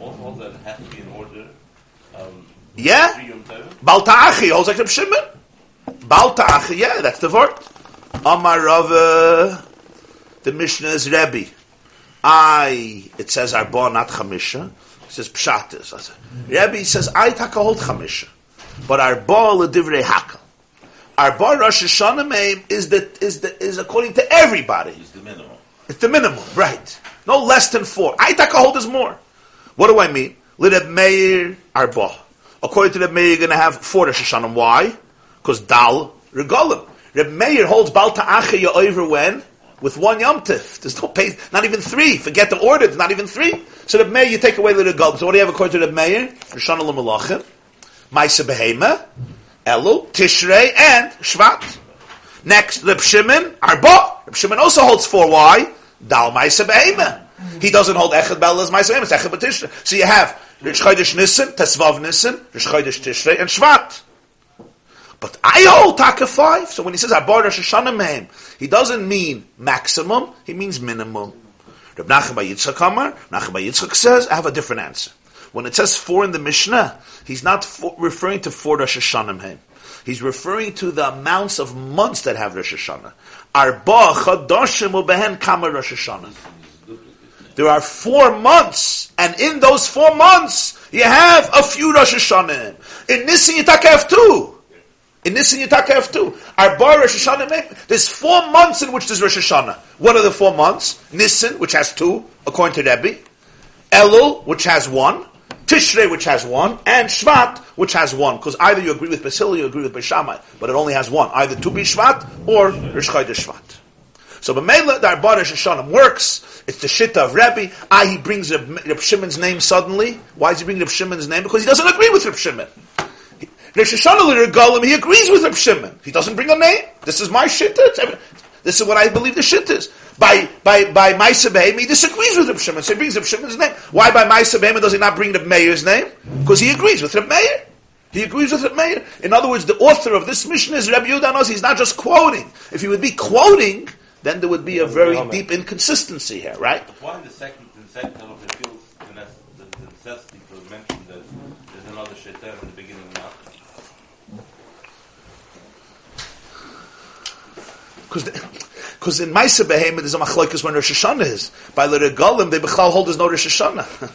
also holds that it has to be in order. Um, Yeah? three Yom Tovim. Balta'achi, holds like Reb Shimon. Balta'achi, yeah, that's the word. Amar Rava, uh, the Mishnah is Rebbe. I, it says Arba, not Chamisha. It says Pshatis. I said, Rebbe says, I taka hold Chamisha. But Arba ledivrei Hakal. Arba Rosh Hashanah is the, is the, is according to everybody. It's the minimum. It's the minimum, right. No less than four. I taka hold is more. What do I mean? Lideb Meir Arba. According to the Meir, you're going to have four Rosh Hashanah. Why? Because Dal Regalim. Reb Meir holds Bal Ta'acha over when? With one Yom Tif. There's no pay, not even three. Forget the order, it's not even three. So Reb Meir, you take away the Regalim. So what do you have according to Reb Meir? Rosh Hashanah L'Malachim, Maisa Behema, Elul, Tishrei, and Shvat. Next, Reb Shimon, Arba. Reb Shimon also holds four. Why? Dal Maisa Behema. He doesn't hold Echad Bel as Maisa Behema. It's Echad. So you have Rish Chodesh Nissen, Tesvav Nissen, Rish Chodesh Tishrei, and Shvat. But I hold Taka five. So when he says Abar Rosh Hashanah he doesn't mean maximum, he means minimum. Reb Nachum Bar Yitzchak Amar, Nachum Bar Yitzchak says, I have a different answer. When it says four in the Mishnah, he's not referring to four Rosh Hashanah. He's referring to the amounts of months that have Rosh Hashanah. Arba Ubehen Kama Rosh Hashanah. There are four months, and in those four months, you have a few Rosh Hashanah. In Nisan you have two. In you take have two. Arba Rosh Hashanah, there's four months in which there's Rosh Hashanah. What are the four months? Nisan, which has two, according to Rebbe. Elul, which has one. Tishrei, which has one, and Shvat, which has one. Because either you agree with Basil or you agree with Beishamai, but it only has one. Either Tu Shvat or Rish Chodesh Shvat. So B'meila, the Arba Rosh Hashanah works. It's the Shitta of Rebbe. Ah, he brings Reb, Reb Shimon's name suddenly. Why is he bringing Reb Shimon's name? Because he doesn't agree with Reb Shimon. He- Rosh Hashanah Regalim, he agrees with Reb Shimon. He doesn't bring a name. This is my Shitta. It's every- This is what I believe the Shitta is. By by by Maisa Behem, he disagrees with Reb Shimon, so he brings Reb Shimon's name. Why by Maisa Behem does he not bring Reb Meir's name? Because he agrees with Reb Meir. He agrees with Reb Meir. In other words, the author of this mission is Reb Yudanos. He's not just quoting. If he would be quoting, then there would be a very deep inconsistency here, right? But why the second, the second of it feels the, nec- the, the necessity to mention that there's another shaitan in the beginning now? Because in Maisa Behemoth there's a machloikas when Rosh Hashanah is. By the Regalim, they bechal hold there's no Rosh Hashanah.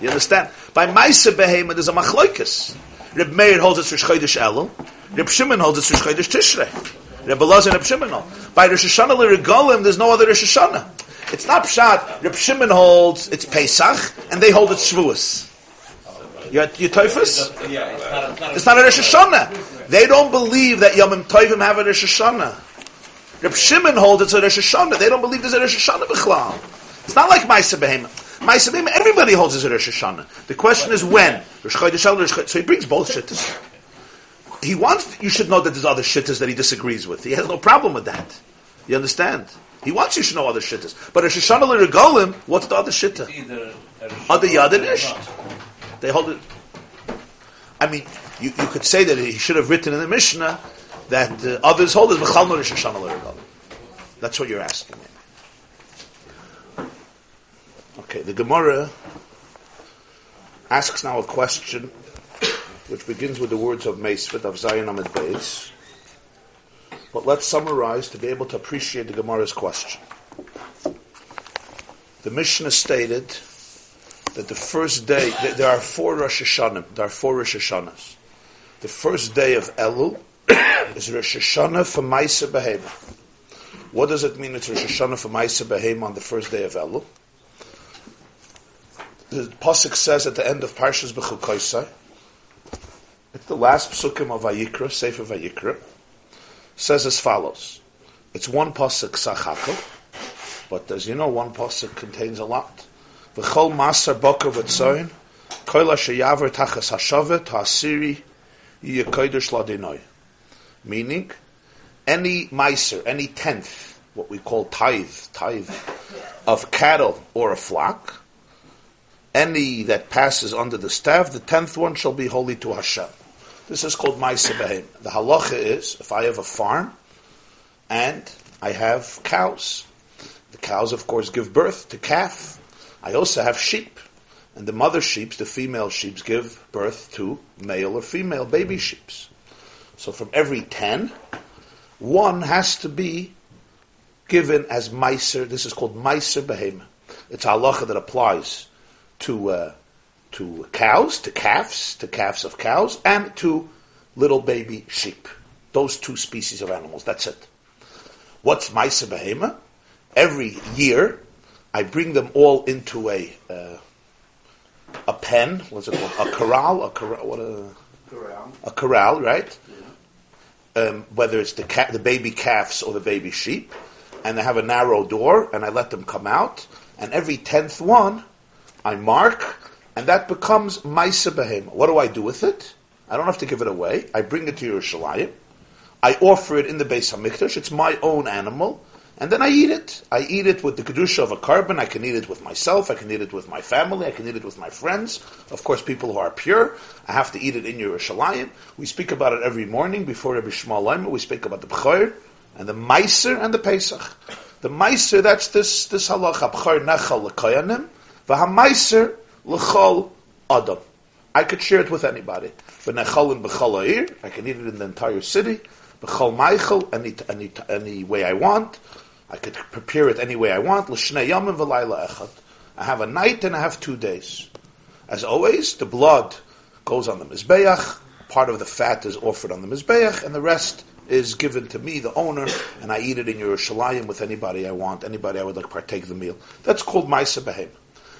[laughs] you understand? By Maisa Behemoth there's a machloikas. Reb Meir holds it's Rosh Chodesh Elul. Reb Shimon holds it's Rosh Chodesh Tishrei. Reb Elazar and Reb Shimon hold. By Rosh Hashanah the Regalim there's no other Rosh Hashanah. It's not Pshat. Reb Shimon holds it's Pesach, and they hold it's Shavuos. You you Toifus? Yeah, it's not, not It's not a Rosh Hashanah. They don't believe that Yom Tovim have a Rosh Hashanah. Reb Shimon holds it's a Rosh Hashanah. They don't believe there's a Rosh Hashanah B'chlal. It's not like Maisa Behema. Maisa Behema, everybody holds it's a Rosh Hashanah. The question is when. Rosh Chodesh El, Rosh So he brings both shittas. He wants you should know that there's other shittas that he disagrees with. He has no problem with that. You understand? He wants you should know other shittas. But Rosh Hashanah L'Regolim, what's the other shitta? A Other Yadinish? They hold it. I mean, you, you could say that he should have written in the Mishnah that uh, others hold it b'chal Rosh Hashanah. That's what you're asking. Okay, the Gemara asks now a question which begins with the words of Meisvet of Zion Amid Beis. But let's summarize to be able to appreciate the Gemara's question. The Mishnah stated that the first day, th- there are four Rosh Hashanah, there are four Rosh Hashanahs. The first day of Elul is Rosh Hashanah for Maisa Behema. What does it mean it's Rosh Hashanah for Maisa Behema on the first day of Elul? The Pasuk says at the end of Parshas Bechukoisai, it's the last psukim of Vayikra, Sefer Vayikra, says as follows. It's one Pasuk Sachakel, but as you know, one Pasuk contains a lot. V'chol masar boker v'tzoyin, koil asher yaver tachas hashavet ha'asiri yiyeh kodesh ladinoi. Meaning, any miser, any tenth, what we call tithe, tithe, of cattle or a flock, any that passes under the staff, the tenth one shall be holy to Hashem. This is called Maisa Behem. The halacha is, if I have a farm, and I have cows, the cows, of course, give birth to calf. I also have sheep. And the mother sheep, the female sheep, give birth to male or female baby sheep. So from every ten, one has to be given as meiser. This is called meiser behem. It's halacha that applies to uh, to cows, to calves, to calves of cows, and to little baby sheep. Those two species of animals. That's it. What's meiser behema? Every year, I bring them all into a uh, a pen. What's it called? A corral. A corral. What a a corral, right? Um, whether it's the ca- the baby calves or the baby sheep, and they have a narrow door, and I let them come out, and every tenth one, I mark, and that becomes Maisa Behem. What do I do with it? I don't have to give it away. I bring it to Yerushalayim. I offer it in the Beis Hamikdash. It's my own animal, and then I eat it. I eat it with the kedusha of a korban. I can eat it with myself. I can eat it with my family. I can eat it with my friends. Of course, people who are pure. I have to eat it in Yerushalayim. We speak about it every morning before Rabbi Shmuel Leimer. We speak about the B'chor and the Meiser and the Pesach. The Meiser, that's this this halacha. B'chor nechal l'koyanim, v'hameiser l'chol adam. I could share it with anybody. V'nechal in b'chol I can eat it in the entire city. B'chol meichel, any, any, any way I want. I could prepare it any way I want. V'layla echad. I have a night and I have two days. As always, the blood goes on the mizbeach. Part of the fat is offered on the mizbeach, and the rest is given to me, the owner, and I eat it in Yerushalayim with anybody I want, anybody I would like partake the meal. That's called Maisa Behem.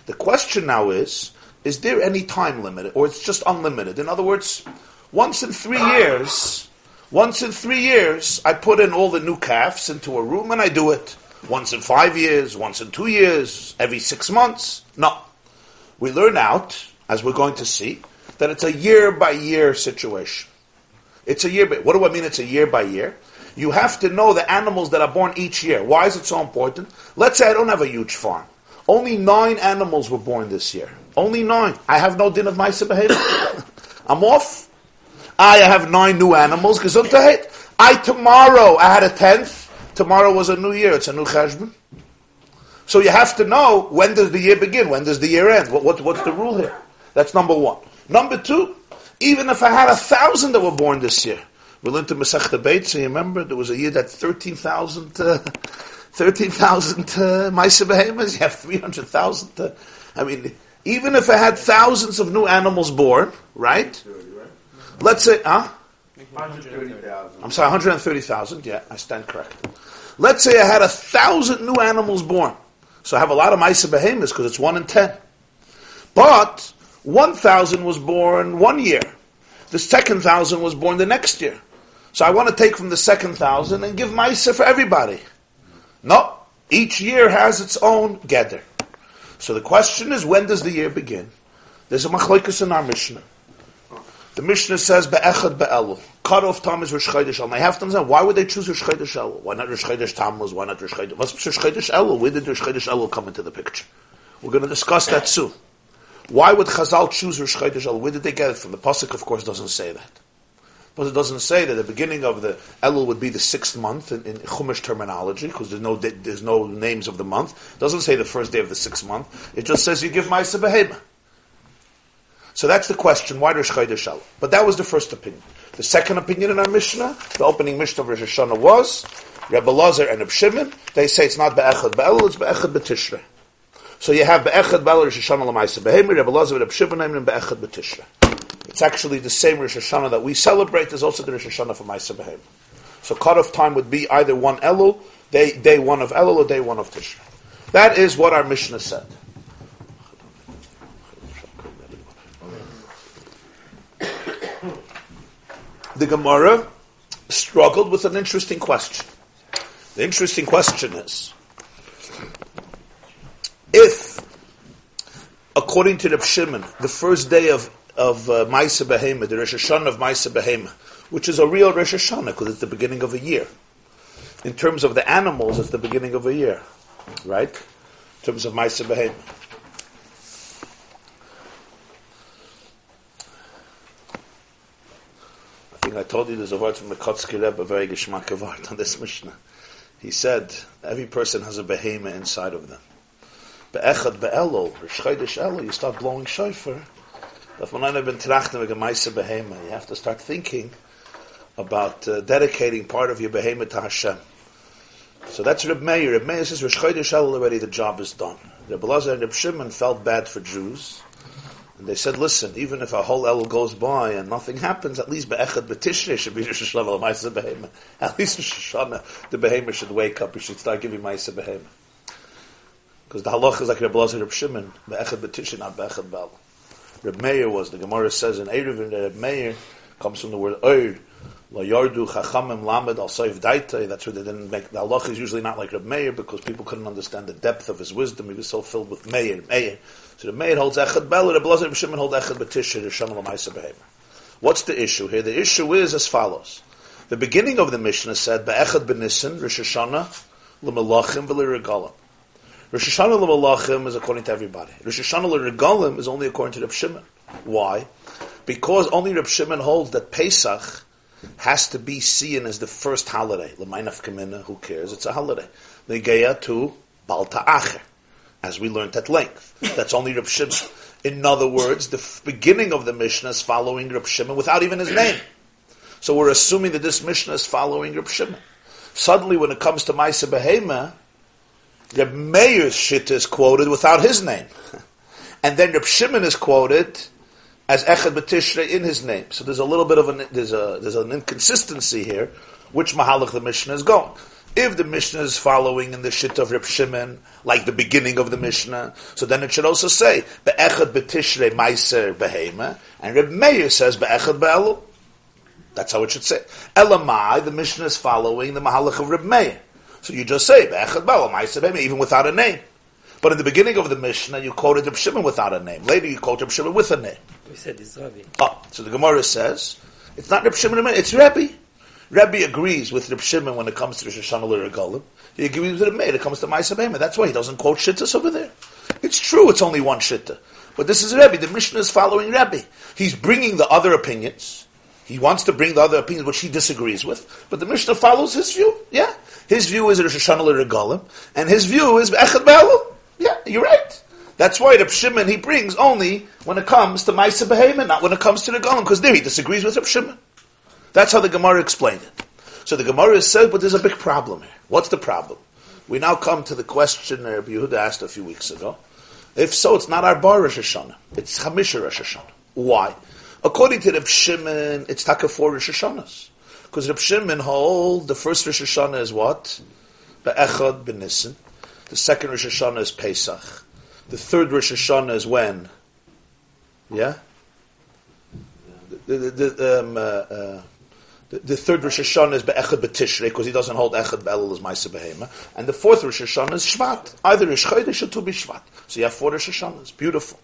The question now is, is there any time limit, or it's just unlimited? In other words, once in three years, once in three years, I put in all the new calves into a room and I do it. Once in five years, once in two years, every six months. No. We learn out, as we're going to see, that it's a year by year situation. It's a year by, what do I mean it's a year by year? You have to know the animals that are born each year. Why is it so important? Let's say I don't have a huge farm. Only nine animals were born this year. Only nine. I have no din of my behavior. [coughs] I'm off. I have nine new animals. Gesundheit. I tomorrow, I had a tenth. Tomorrow was a new year. It's a new cheshbon. So you have to know when does the year begin? When does the year end? What, what, what's the rule here? That's number one. Number two, even if I had a thousand that were born this year, we learned to Masech Beit, so you remember there was a year that 13,000 uh, 13,000 uh, Maisa Behemoths, you have 300,000. Uh, I mean, even if I had thousands of new animals born, right? Let's say, huh? I'm sorry, 130,000. Yeah, I stand corrected. Let's say I had a thousand new animals born. So I have a lot of Maisa Behemoths because it's one in ten. But 1,000 was born one year. The second thousand was born the next year. So I want to take from the second thousand and give Maisa for everybody. No, each year has its own gather. So the question is, when does the year begin? There's a machlokes in our Mishnah. The Mishnah says be'echad be'elul. Cut off time is Rosh Chodesh Elul. I have to understand why would they choose Rosh Chodesh Elul? Why not Rosh Chodesh Tammuz? Why not Rosh Chodesh? What's Rosh Chodesh Elul? Where did Rosh Chodesh Elul come into the picture? We're going to discuss that soon. Why would Chazal choose Rosh Chodesh Elul? Where did they get it from? The pasuk, of course, doesn't say that. But it doesn't say that the beginning of the Elul would be the sixth month in, in Chumash terminology, because there's no there's no names of the month. It doesn't say the first day of the sixth month. It just says you give Ma'aseh Behema. So that's the question, why Rosh Chodesh? But that was the first opinion. The second opinion in our Mishnah, the opening Mishnah of Rosh Hashanah was, Rebbe Lazar and Reb they say it's not Be'echad Be'elul, it's Be'echad B'Tishrei. So you have Be'echad Be'elul Rosh Hashanah L'maisa Behemi, Rebbe Lazar and Reb and Be'echad B'Tishrei. It's actually the same Rosh Hashanah that we celebrate, there's also the Rosh Hashanah for Maisa Behemi. So cutoff time would be either one Elul, day, day one of Elul, or day one of Tishrei. That is what our Mishnah said. The Gemara struggled with an interesting question. The interesting question is, if, according to the Shimon, the first day of of uh, Maisa Behema, the Rosh Hashanah of Maisa Behema, which is a real Rosh Hashanah because it's the beginning of a year. In terms of the animals, it's the beginning of a year, right? In terms of Maisa Behema. I told you there's a word from the Kotzker Rebbe, a very geschmack on this Mishnah. He said, every person has a behema inside of them. Be'echad be'elo, Rishchaydish elo, you start blowing shofar. You have to start thinking about uh, dedicating part of your behema to Hashem. So that's Reb Meir. Reb Meir says, Rishchaydish elo already, the job is done. Reb Lazar and Reb Shimon felt bad for Jews. And they said, listen, even if a whole El goes by and nothing happens, at least Be'echad B'tishrei should be Rosh Hashanah Ma'aseh Behema. [laughs] At least Rosh the Behema should wake up, we should start giving Ma'aseh Behema. Because the halach is like Reb Lazar Reb Shimon, Be'echad B'tishrei, not Be'echad Bel. Reb Meir was, the Gemara says in Eruvin that Reb Meir comes from the word Oir, La Yardu Chachamim Lamed Al Saif Daita. That's where they didn't make the halach is usually not like Reb Meir because people couldn't understand the depth of his wisdom. He was so filled with Meir, Meir. So the maid holds Echad Bel, the Blazer Shimon holds Echad B'Tishr, the Shem Lamaisa Behavior. What's the issue here? The issue is as follows. The beginning of the Mishnah said Be'echad B'Nissen, Rosh Hashanah, L'Melachim V'L'Regalim. Rosh Hashanah L'Melachim is according to everybody. Rosh Hashanah L'Regalim is only according to Reb Shimon. Why? Because only Reb Shimon holds that Pesach has to be seen as the first holiday. L'maynaf Kamina, who cares? It's a holiday. Legeya to Balta Acher, as we learned at length. That's only Reb Shimon. In other words, the f- beginning of the Mishnah is following Reb Shimon without even his name. So we're assuming that this Mishnah is following Reb Shimon. Suddenly, when it comes to Maisa Behema, Reb Meir's shit is quoted without his name. [laughs] And then Reb Shimon is quoted as Echad B'Tishrei in his name. So there's a little bit of an there's a there's an inconsistency here, which Mahalach the Mishnah is going. If the Mishnah is following in the shit of Reb Shimon, like the beginning of the Mishnah, so then it should also say Be'echad B'Tishrei Meiser Behema, and Reb Meir says Be'echad Be'elu. That's how it should say. Elamai, the Mishnah is following the Mahalach of Reb Meir. So you just say Be'echad Be'elu Meiser Behema, even without a name. But in the beginning of the Mishnah, you quoted Reb Shimon without a name. Later, you quote Reb Shimon with a name. We said it's Rabbi. Oh, so the Gemara says it's not Reb Shimon, it's Rebbe. Rebbe agrees with Reb Shimon when it comes to Rosh Hashanah L'Regalim. He agrees with Reb Meir it comes to Ma'aseh Behema. That's why he doesn't quote Shittas over there. It's true, it's only one Shitta. But this is Rebbe. The Mishnah is following Rebbe. He's bringing the other opinions. He wants to bring the other opinions which he disagrees with. But the Mishnah follows his view. Yeah. His view is Rosh Hashanah L'Regalim. And his view is Echad Be'elu. Yeah, you're right. That's why Reb Shimon he brings only when it comes to Maisa Behema, not when it comes to the Golem, because there he disagrees with Reb Shimon. That's how the Gemara explained it. So the Gemara said, but there's a big problem here. What's the problem? We now come to the question Rabbi Yehuda asked a few weeks ago. If so, it's not our Bar Rosh Hashanah. It's Chamisha Rosh Hashanah. Why? According to Reb Shimon, it's Taka four Rosh Hashanahs. Because Reb Shimon hold the first Rosh Hashanah is what? Be'echad B'Nissen. The second Rosh Hashanah is Pesach. The third Rosh Hashanah is when? Yeah? The, the, the, um, uh, uh, the, third Rosh Hashanah is Be'echad B'Tishrei because he doesn't hold Echad Be'elul as Maisa Behema. And the fourth Rosh Hashanah is Shvat. Either Rosh Chodesh or Tu B'Shvat. So you have four Rosh Hashanahs. Beautiful.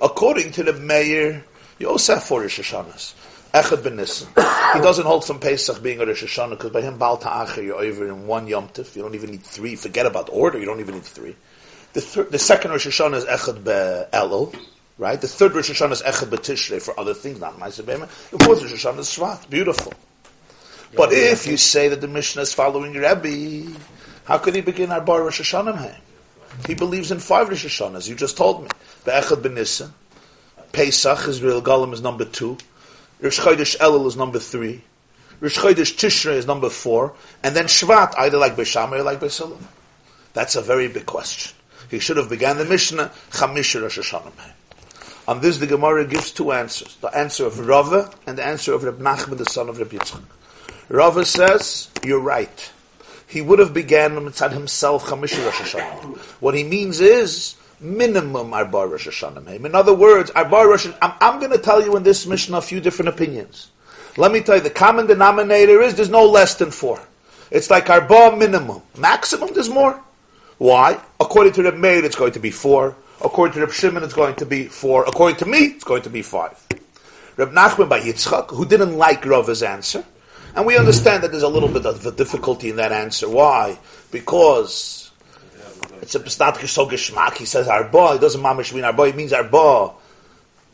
According to the Meir, you also have four Rosh Hashanahs. Echad Ben. He doesn't hold from Pesach being a Rosh Hashanah because by him Baal Ta'acher you're over in one Yom Tif. You don't even need three. Forget about order. You don't even need three. The, thir- the second Rosh Hashanah is Echad Be'elul. Right? The third Rosh Hashanah is Echad B'Tishrei for other things, not Ma'aseh Behema. The fourth Rosh Hashanah is Shvat. Beautiful. But if you say that the Mishnah is following Rebbe, how could he begin our Bar Rosh Hashanah? He believes in five Rosh Hashanahs. You just told me. Be'echad ben Nisan. Pesach, Israel Golem is number two. Rosh Chodesh Elul is number three. Rosh Chodesh Tishrei is number four. And then Shvat, either like Beishamah or like Beisillah. That's a very big question. He should have began the Mishnah, Chamish Rosh Hashanah. On this, the Gemara gives two answers. The answer of Rava and the answer of Reb Nachman, the son of Reb Yitzchak. Rava says, you're right. He would have began mitzad himself Rosh Hashanah. What he means is minimum Arba Rosh Hashanah. In other words, Arba Rosh I'm, I'm going to tell you in this mission a few different opinions. Let me tell you, the common denominator is there's no less than four. It's like Arba minimum. Maximum, there's more. Why? According to the maid, it's going to be four. According to Reb Shimon, it's going to be four. According to me, it's going to be five. Reb Nachman by Yitzchak, who didn't like Rava's answer, and we understand that there's a little bit of a difficulty in that answer. Why? Because it's a not so geschmack. He says arba. It doesn't mamish mean arba. It means arba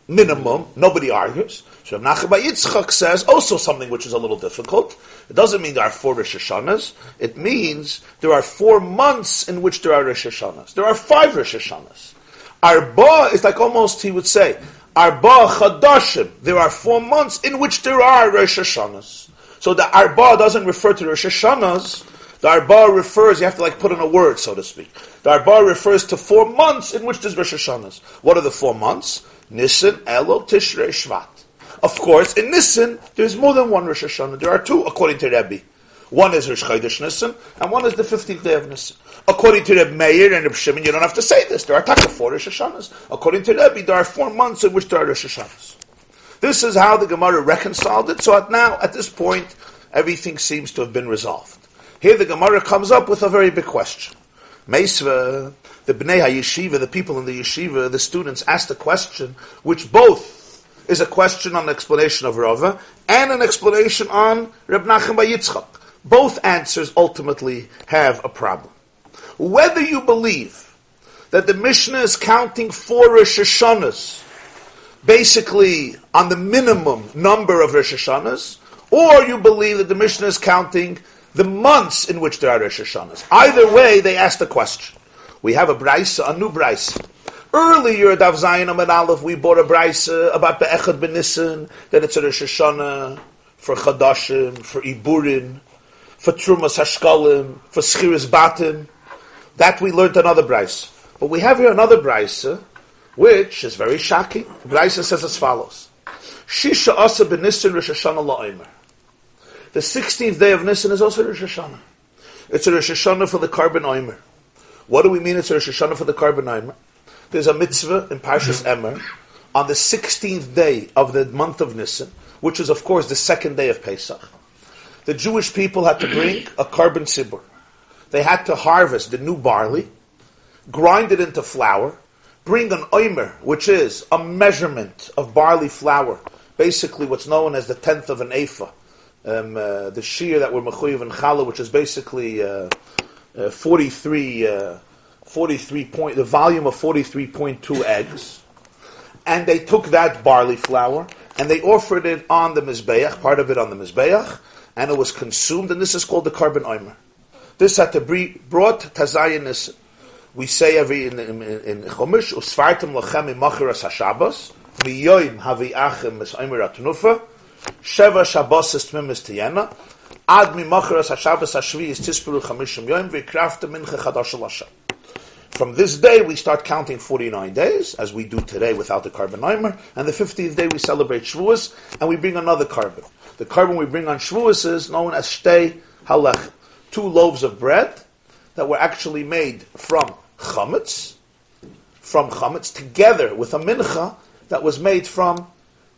minimum. Nobody argues. So Reb Nachman by Yitzchak says also something which is a little difficult. It doesn't mean there are four Rosh Hashanahs. It means there are four months in which there are Rosh Hashanahs. There are five Rosh Hashanahs. Arba is like almost he would say Arba Chadashim. There are four months in which there are Rosh Hashanahs. So the Arba doesn't refer to Rosh Hashanahs. The Arba refers, you have to like put in a word, so to speak. The Arba refers to four months in which there's Rosh Hashanahs. What are the four months? Nisan, Elul, Tishrei, Shvat. Of course, in Nisan, there's more than one Rosh Hashanah. There are two, according to Rebbe. One is Rosh Chodesh Nisan, and one is the 15th day of Nisan. According to Reb Meir and Reb Shimon, you don't have to say this. There are taka four Rosh Hashanahs. According to Rebbe, there are four months in which there are Rosh Hashanahs. This is how the Gemara reconciled it. So at now, at this point, everything seems to have been resolved. Here the Gemara comes up with a very big question. Meisva, the Bnei HaYeshiva, the people in the yeshiva, the students asked a question which both is a question on the explanation of Rava and an explanation on Reb Nachum Yitzchak. Both answers ultimately have a problem. Whether you believe that the Mishnah is counting four Rosh Hashanahs, basically on the minimum number of Rosh Hashanahs, or you believe that the Mishnah is counting the months in which there are Rosh Hashanahs. Either way, they ask the question. We have a brisa, a new brisa. Earlier, Dav Zayin Amid Aleph, we bought a brisa about Be'echad Benissen, that it's a Rosh Hashanah for Chadashim, for Iburin, for Trumas Hashkalim, for Schiris Batim. That we learned another brisa. But we have here another brisa, which is very shocking. Brisa says as follows. Shisha Asa Benissen Rosh Hashanah La'omer. The 16th day of Nisan is also Rosh Hashanah. It's a Rosh Hashanah for the korban Omer. What do we mean it's a Rosh Hashanah for the korban Omer? There's a mitzvah in Parshas Emor on the 16th day of the month of Nisan, which is of course the second day of Pesach. The Jewish people had to bring a korban sibur. They had to harvest the new barley, grind it into flour, bring an omer, which is a measurement of barley flour, basically what's known as the tenth of an ephah, um, uh, the shear that were mechuyev and challah, which is basically uh, uh, 43, uh, 43 point, the volume of 43.2 eggs. And they took that barley flour and they offered it on the Mizbeach, part of it on the Mizbeach, and it was consumed, and this is called the korban omer. This had to be brought tazayin We say every in in, in Chumash, usfartim lachem imachiras hashabbos, miyoim havi achem es omer atnufa, Sheva Shabbos is Tmimis Tiyena. Ad mi Macharas HaShabbos HaShvi is Tispuru Chamishim Yoim V'krafta Mincha Chadash Lashem. From this day, we start counting 49 days, as we do today without the korban Eimer, and the 50th day we celebrate Shavuos, and we bring another korban. The korban we bring on Shavuos is known as Shtei Halach, two loaves of bread that were actually made from chametz, from chametz, together with a mincha that was made from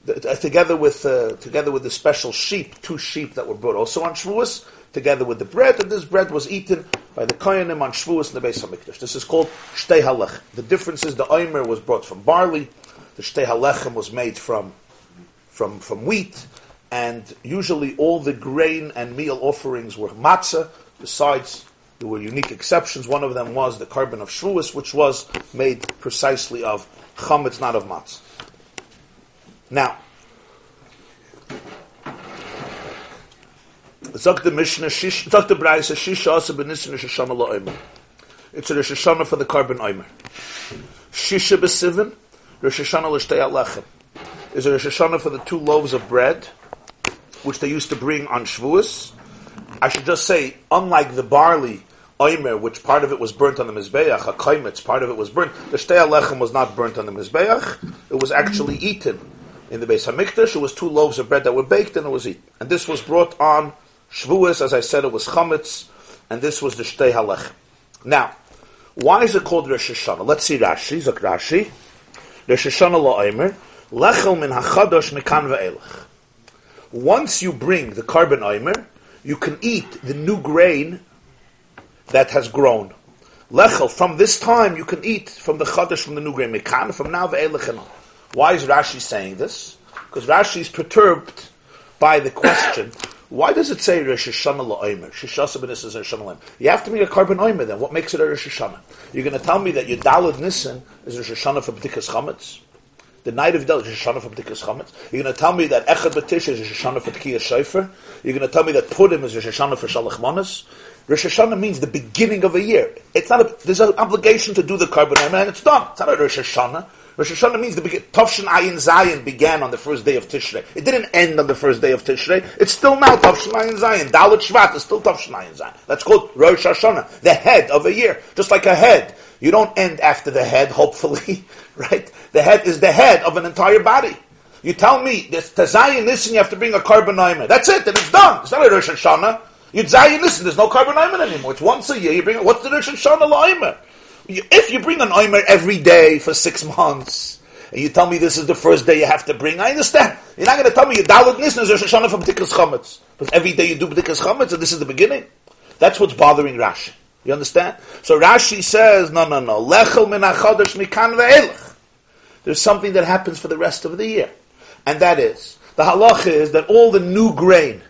uh, together with uh, together with the special sheep, two sheep that were brought also on Shavuos, together with the bread, and this bread was eaten by the Kohanim on Shavuos in the Beis Hamikdash. This is called Shtei Halech. The difference is the Omer was brought from barley, the Shtei Halechem was made from from from wheat, and usually all the grain and meal offerings were matzah. Besides, there were unique exceptions. One of them was the korban of Shavuos, which was made precisely of chametz, not of matzah. Now. It's a Rosh Hashanah for the korban Omer. Shisha B'Sivin, Hashanah L'Shtei Lechem. Is a Rosh Hashanah for the two loaves of bread, which they used to bring on Shavuos. I should just say, unlike the barley Omer, which part of it was burnt on the Mizbeach, a kaimitz, part of it was burnt. The Shtei Lechem was not burnt on the Mizbeach, it was actually eaten in the Beis Hamikdash. It was two loaves of bread that were baked and it was eaten. And this was brought on Shavuos, as I said, it was chametz, and this was the Shtei Halech. Now, why is it called Rosh Hashanah? Let's see Rashi, Zok Rashi. Rosh Hashanah La'omer, Lechel min hachadosh mikan ve'elech. Once you bring the korban omer, you can eat the new grain that has grown. Lechel, from this time you can eat from the chadash, from the new grain, mikan, from now ve'elech on. Why is Rashi saying this? Because Rashi is perturbed by the question, [coughs] why does it say Rosh Hashanah la'omer? Shishasa b'nissen Rosh Hashanah. You have to make a korban omer then. What makes it a Rosh Hashanah? You're going to tell me that your Dalad Nissen is Rosh Hashanah for B'tikas Chametz? The night of Dalad is Rosh Hashanah for B'tikas Chametz? You're going to tell me that Echad B'tish is Rosh Hashanah for Tkiyah Shofar? You're going to tell me that Purim is Rosh Hashanah for Shalach Manas? Rosh Hashanah means the beginning of a year. It's not a, there's an obligation to do the korban and it's done. It's not a Rosh Hashanah. Rosh Hashanah means the begin- Tavshin Ayin Zayin began on the first day of Tishrei. It didn't end on the first day of Tishrei. It's still now Tavshin Ayin Zayin. Dalit Shvat is still Tavshin Ayin Zayin. That's called Rosh Hashanah, the head of a year. Just like a head. You don't end after the head, hopefully, [laughs] right? The head is the head of an entire body. You tell me, this to Zayin Nissen you have to bring a korban. That's it, and it's done. It's not a Rosh Hashanah. You Zayin Nissen, there's no korban anymore. It's once a year, you bring. What's the Rosh Hashanah La'omer? You- If you bring an omer every day for six months, and you tell me this is the first day you have to bring, I understand. You're not going to tell me you Dalit Nissen is Rosh Hashanah for B'tikas Chametz. Because every day you do B'tikas Chametz, and this is the beginning. That's what's bothering Rashi. You understand? So Rashi says, no, no, no. Lechel min achodesh mikan ve'elech. There's something that happens for the rest of the year. And that is, the halach is that all the new grain,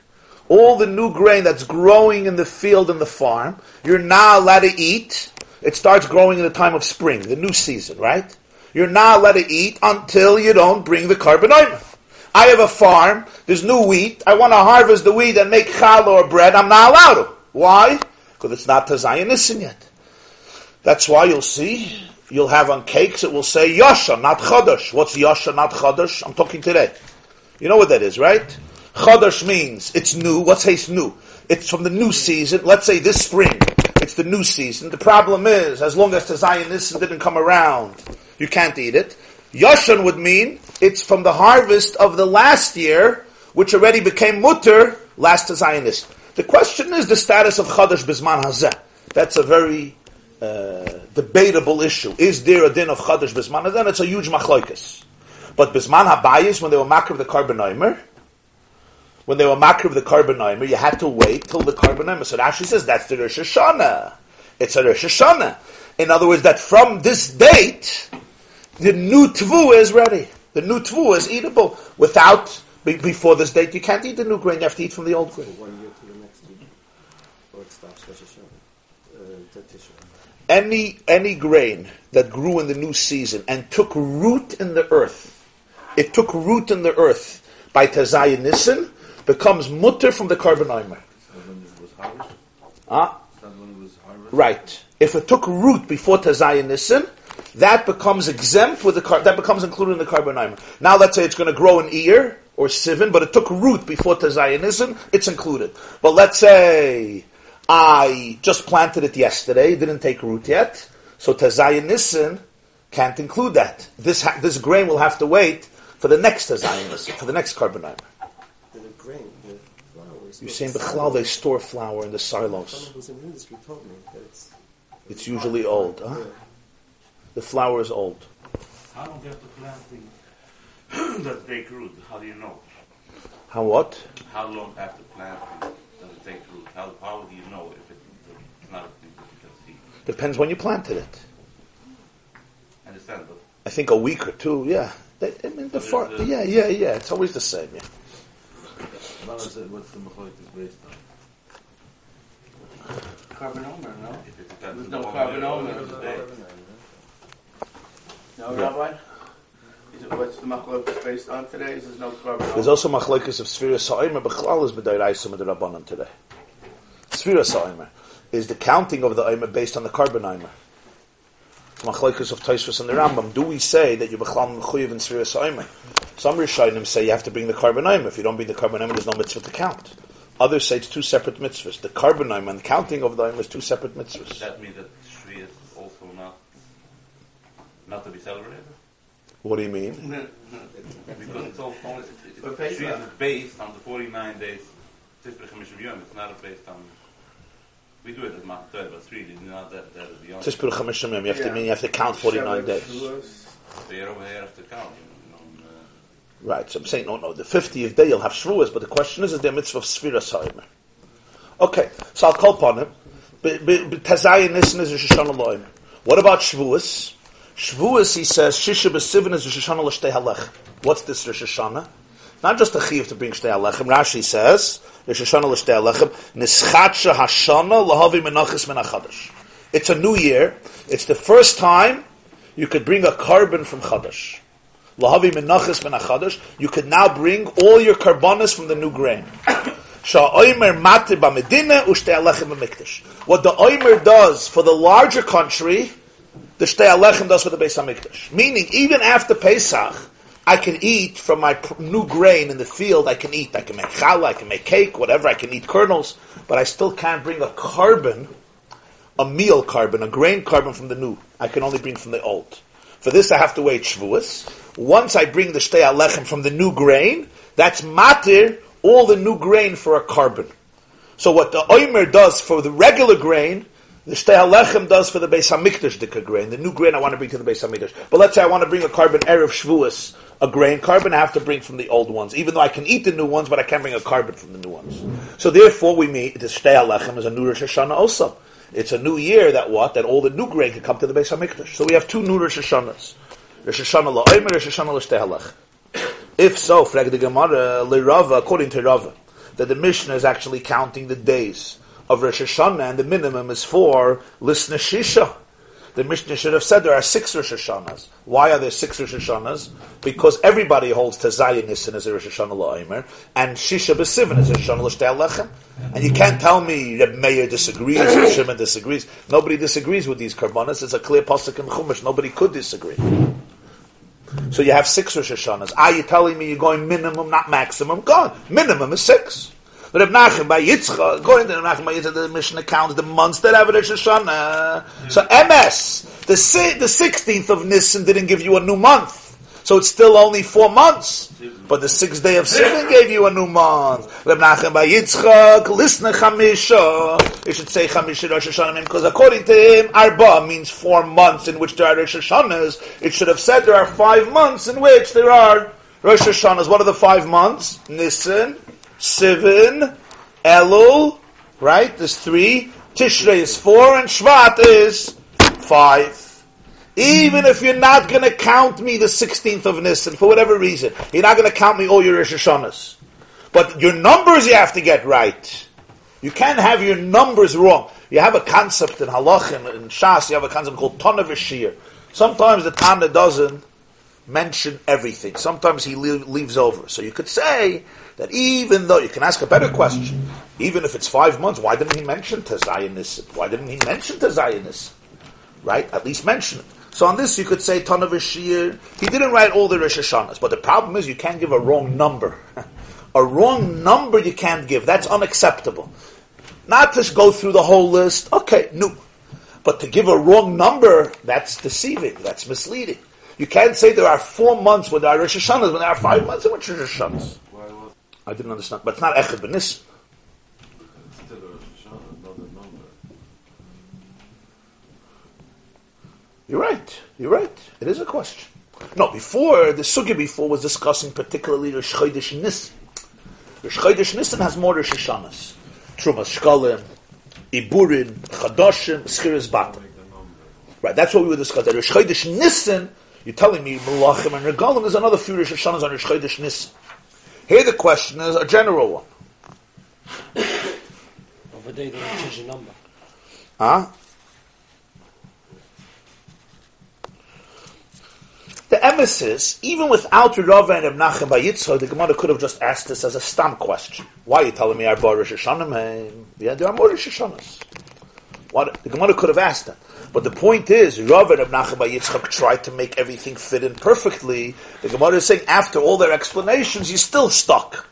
all the new grain that's growing in the field and the farm, you're not allowed to eat. It starts growing in the time of spring, the new season, right? You're not allowed to eat until you don't bring the korban. I have a farm, there's new wheat, I want to harvest the wheat and make challah or bread, I'm not allowed to. Why? Because it's not to Zionism yet. That's why you'll see, you'll have on cakes, it will say Yasha, not Chodesh. What's Yasha, not Chodesh? I'm talking today. You know what that is, right? Chodesh means it's new. What's haste new? It's from the new season. Let's say this spring. It's the new season. The problem is, as long as the Zionism didn't come around, you can't eat it. Yashan would mean it's from the harvest of the last year, which already became mutter last to Zionist. The question is the status of Chodesh Bisman Hazeh. That's a very uh, debatable issue. Is there a din of Chodesh Bisman Hazeh? And it's a huge machlokes. But Bisman Habayis, when they were makr of the korban aimer, when they were makr of the korban aimer, you had to wait till the korban omer. So Rashi says that's the Rosh Hashanah. It's a Rosh Hashanah. In other words, that from this date, the new tvu is ready. The new tvu is eatable. Without, before this date, you can't eat the new grain, you have to eat from the old grain. One year to the next year. Or it stops Rosh Hashanah. Uh, to Tishrei. Any any grain that grew in the new season and took root in the earth, it took root in the earth by Tazayin Nissen, becomes mutter from the korban? Ah, harvested? right. If it took root before Tazayin Nissen, that becomes exempt with the car- that becomes included in the korban. Now let's say it's going to grow an ear or sivin, but it took root before Tazayin Nissen, it's included. But let's say I just planted it yesterday, it didn't take root yet, so Tazayin Nissen can't include that. This ha- this grain will have to wait for the next Tazayin Nissen, for the next korban omer. The grain, the flowers. You're not saying the Bechlal, they store flour in the silos. Someone who's in the industry told me that it's. It's usually old. Huh? Yeah. The flour is old. How long do you have to plant the does it take root? How do you know? How what? How long after planting does it take root? How, how do you know if it, it's not because seed? Depends when you planted it. Understand? But I think a week or two. Yeah. They- I mean, the far, There's a- yeah, yeah, yeah. It's always the same. Yeah. What is the machloek is based on? Carbonoma, no? if it depends There's no the korban moment over of the No, Yeah. Rabbi? What's the machlok based on today? Is there's no korban There's also machlekes of Sfira Sa'imer, Bechlal is B'dairaisa with the Rabbanon today. Sfira Sa'imer is the counting of the Aimer based on the korban Aimer. Machlekes of Taisvus and the Rambam. Do we say that you Bechlal Mechuyev in Sfira Sa'imer? Some Rishonim say you have to bring the korban Aimer. If you don't bring the korban Aimer, there's no mitzvah to count. Others say it's two separate mitzvahs. The korban Aimer and the counting of the Aimer is two separate mitzvahs. Does mitzvahs. that mean that Shvi is also not not to be celebrated? What do you mean? [laughs] Because it's all only it's, But it's, based Shvi on- based on the 49 days Tisbrei It's not based on. We do it as Mach but it's really not that that is the only. Just put a Chamishim Yom. You have to Yeah. mean you have to count 49 days. So you're over here after count. You know, and, uh, Right, so I'm saying, no, no, the 50th day you'll have Shavuos, but the question is, is there a mitzvah of Sfira Sa'imer? Okay, so I'll call upon him. But Tazayin Nissen is Rosh Hashanah Lo'imer. What about Shavuos? Shavuos, he says, Shisha B'Sivin is Rosh Hashanah L'Shtei Halech. What's this Rosh Hashanah? Not just a chiv to bring Shtei Halechem. Rashi says, L'Shtei Halechem, Nischatsha Menachis Min HaChadash. It's a new year. It's the first time you could bring a korban from Chadash. Lahavi menachas ben achadash. You could now bring all your karbanas from the new grain. Alechem. What the oimer does for the larger country, the shtei alechem does for the Beis Hamikdash. Meaning, even after Pesach, I can eat from my new grain in the field. I can eat. I can make challah. I can make cake. Whatever. I can eat kernels, but I still can't bring a korban, a meal korban, a grain korban from the new. I can only bring from the old. For this, I have to wait Shavuos. Once I bring the shtei alechem from the new grain, that's matir, all the new grain for a carbon. So what the oimer does for the regular grain, the shtei does for the Beis Hamikdash dika grain. The new grain I want to bring to the Beis Hamikdash. But let's say I want to bring a korban erev Shavuos, a grain korban, I have to bring from the old ones. Even though I can eat the new ones, but I can't bring a korban from the new ones. So therefore, we meet the shtei alechem is a new Rosh Hashanah also. It's a new year that what that all the new grain can come to the Beis Hamikdash. So we have two new Rosh Hashanahs. Rosh Hashanah la'omer, Rosh Hashanah l'shtei. If so, frag the Gemara, according to Rava, that the Mishnah is actually counting the days of Rosh Hashanah, and the minimum is four Lisna Shisha. The Mishnah should have said there are six Rosh Hashanahs. Why are there six Rosh Hashanahs? Because everybody holds to Nissen as a Rosh Hashanah La'imer, and Shisha B'Sivan as a Rosh Hashanah Lechem. And you can't tell me Reb Meir disagrees, or [coughs] Shimon disagrees. Nobody disagrees with these karbanas. It's a clear pasuk in Chumash. Nobody could disagree. So you have six Rosh Hashanahs. Ah, are you telling me you're going minimum, not maximum? Go on. Minimum is six. But if Nachman bar Yitzchak, according to Nachman bar Yitzchak, the Mishnah counts the months that have a Rosh Hashanah. So MS, the si- the 16th of Nisan didn't give you a new month. So it's still only four months. But the sixth day of Sivan gave you a new month. Reb Nachman bar Yitzchak, listen Chamisha. You should say Chamisha Rosh Hashanah because according to him, Arba means four months in which there are Rosh Hashanahs. It should have said there are five months in which there are Rosh Hashanahs. What are the five months? Nisan, Sivan, Elul, right? There's three. Tishrei is four, and Shvat is five. Even if you're not going to count me the 16th of Nisan, for whatever reason, you're not going to count me all your Rosh Hashanahs. But your numbers you have to get right. You can't have your numbers wrong. You have a concept in Halach and in Shas, you have a concept called Tana V'Shir. Sometimes the Tana doesn't mention everything. Sometimes he leaves over. So you could say that even though, you can ask a better question, even if it's five months, why didn't he mention Tazayyanis? Why didn't he mention Tazayyanis? Right? At least mention it. So on this you could say Tana V'Shir, he didn't write all the Rosh Hashanahs, but the problem is you can't give a wrong number. [laughs] a wrong number you can't give. That's unacceptable. Not to go through the whole list. Okay, no. But to give a wrong number, that's deceiving. That's misleading. You can't say there are four months when there are Rosh Hashanahs, when there are five months in which Rosh Hashanahs. I didn't understand. But it's not Echad number? You're right. You're right. It is a question. No, before, the sugya before was discussing particularly Rosh Chodesh Nisan. Rosh Chodesh Nisan has more Rosh Hashanahs. Trumas Shkolim, Iburin, Chadoshim, Schiris Batim. Right, that's what we were discussing. Rosh Chodesh Nisan, you're telling me Malachim and Regalim, there's another few Rosh Hashanahs on Rosh Chodesh Nisan. Here the question is a general one. Over there, they don't change the number. Huh? The emesis, even without Rava and Reb Nachman bar Yitzchak, the Gemara could have just asked this as a stamp question. Why are you telling me our Bar Rosh Hashanah. Yeah, there are more Rosh Hashanahs. What, the Gemara could have asked that. But the point is, Rav and Nachman bar Yitzchak tried to make everything fit in perfectly. The Gemara is saying, after all their explanations, you're still stuck.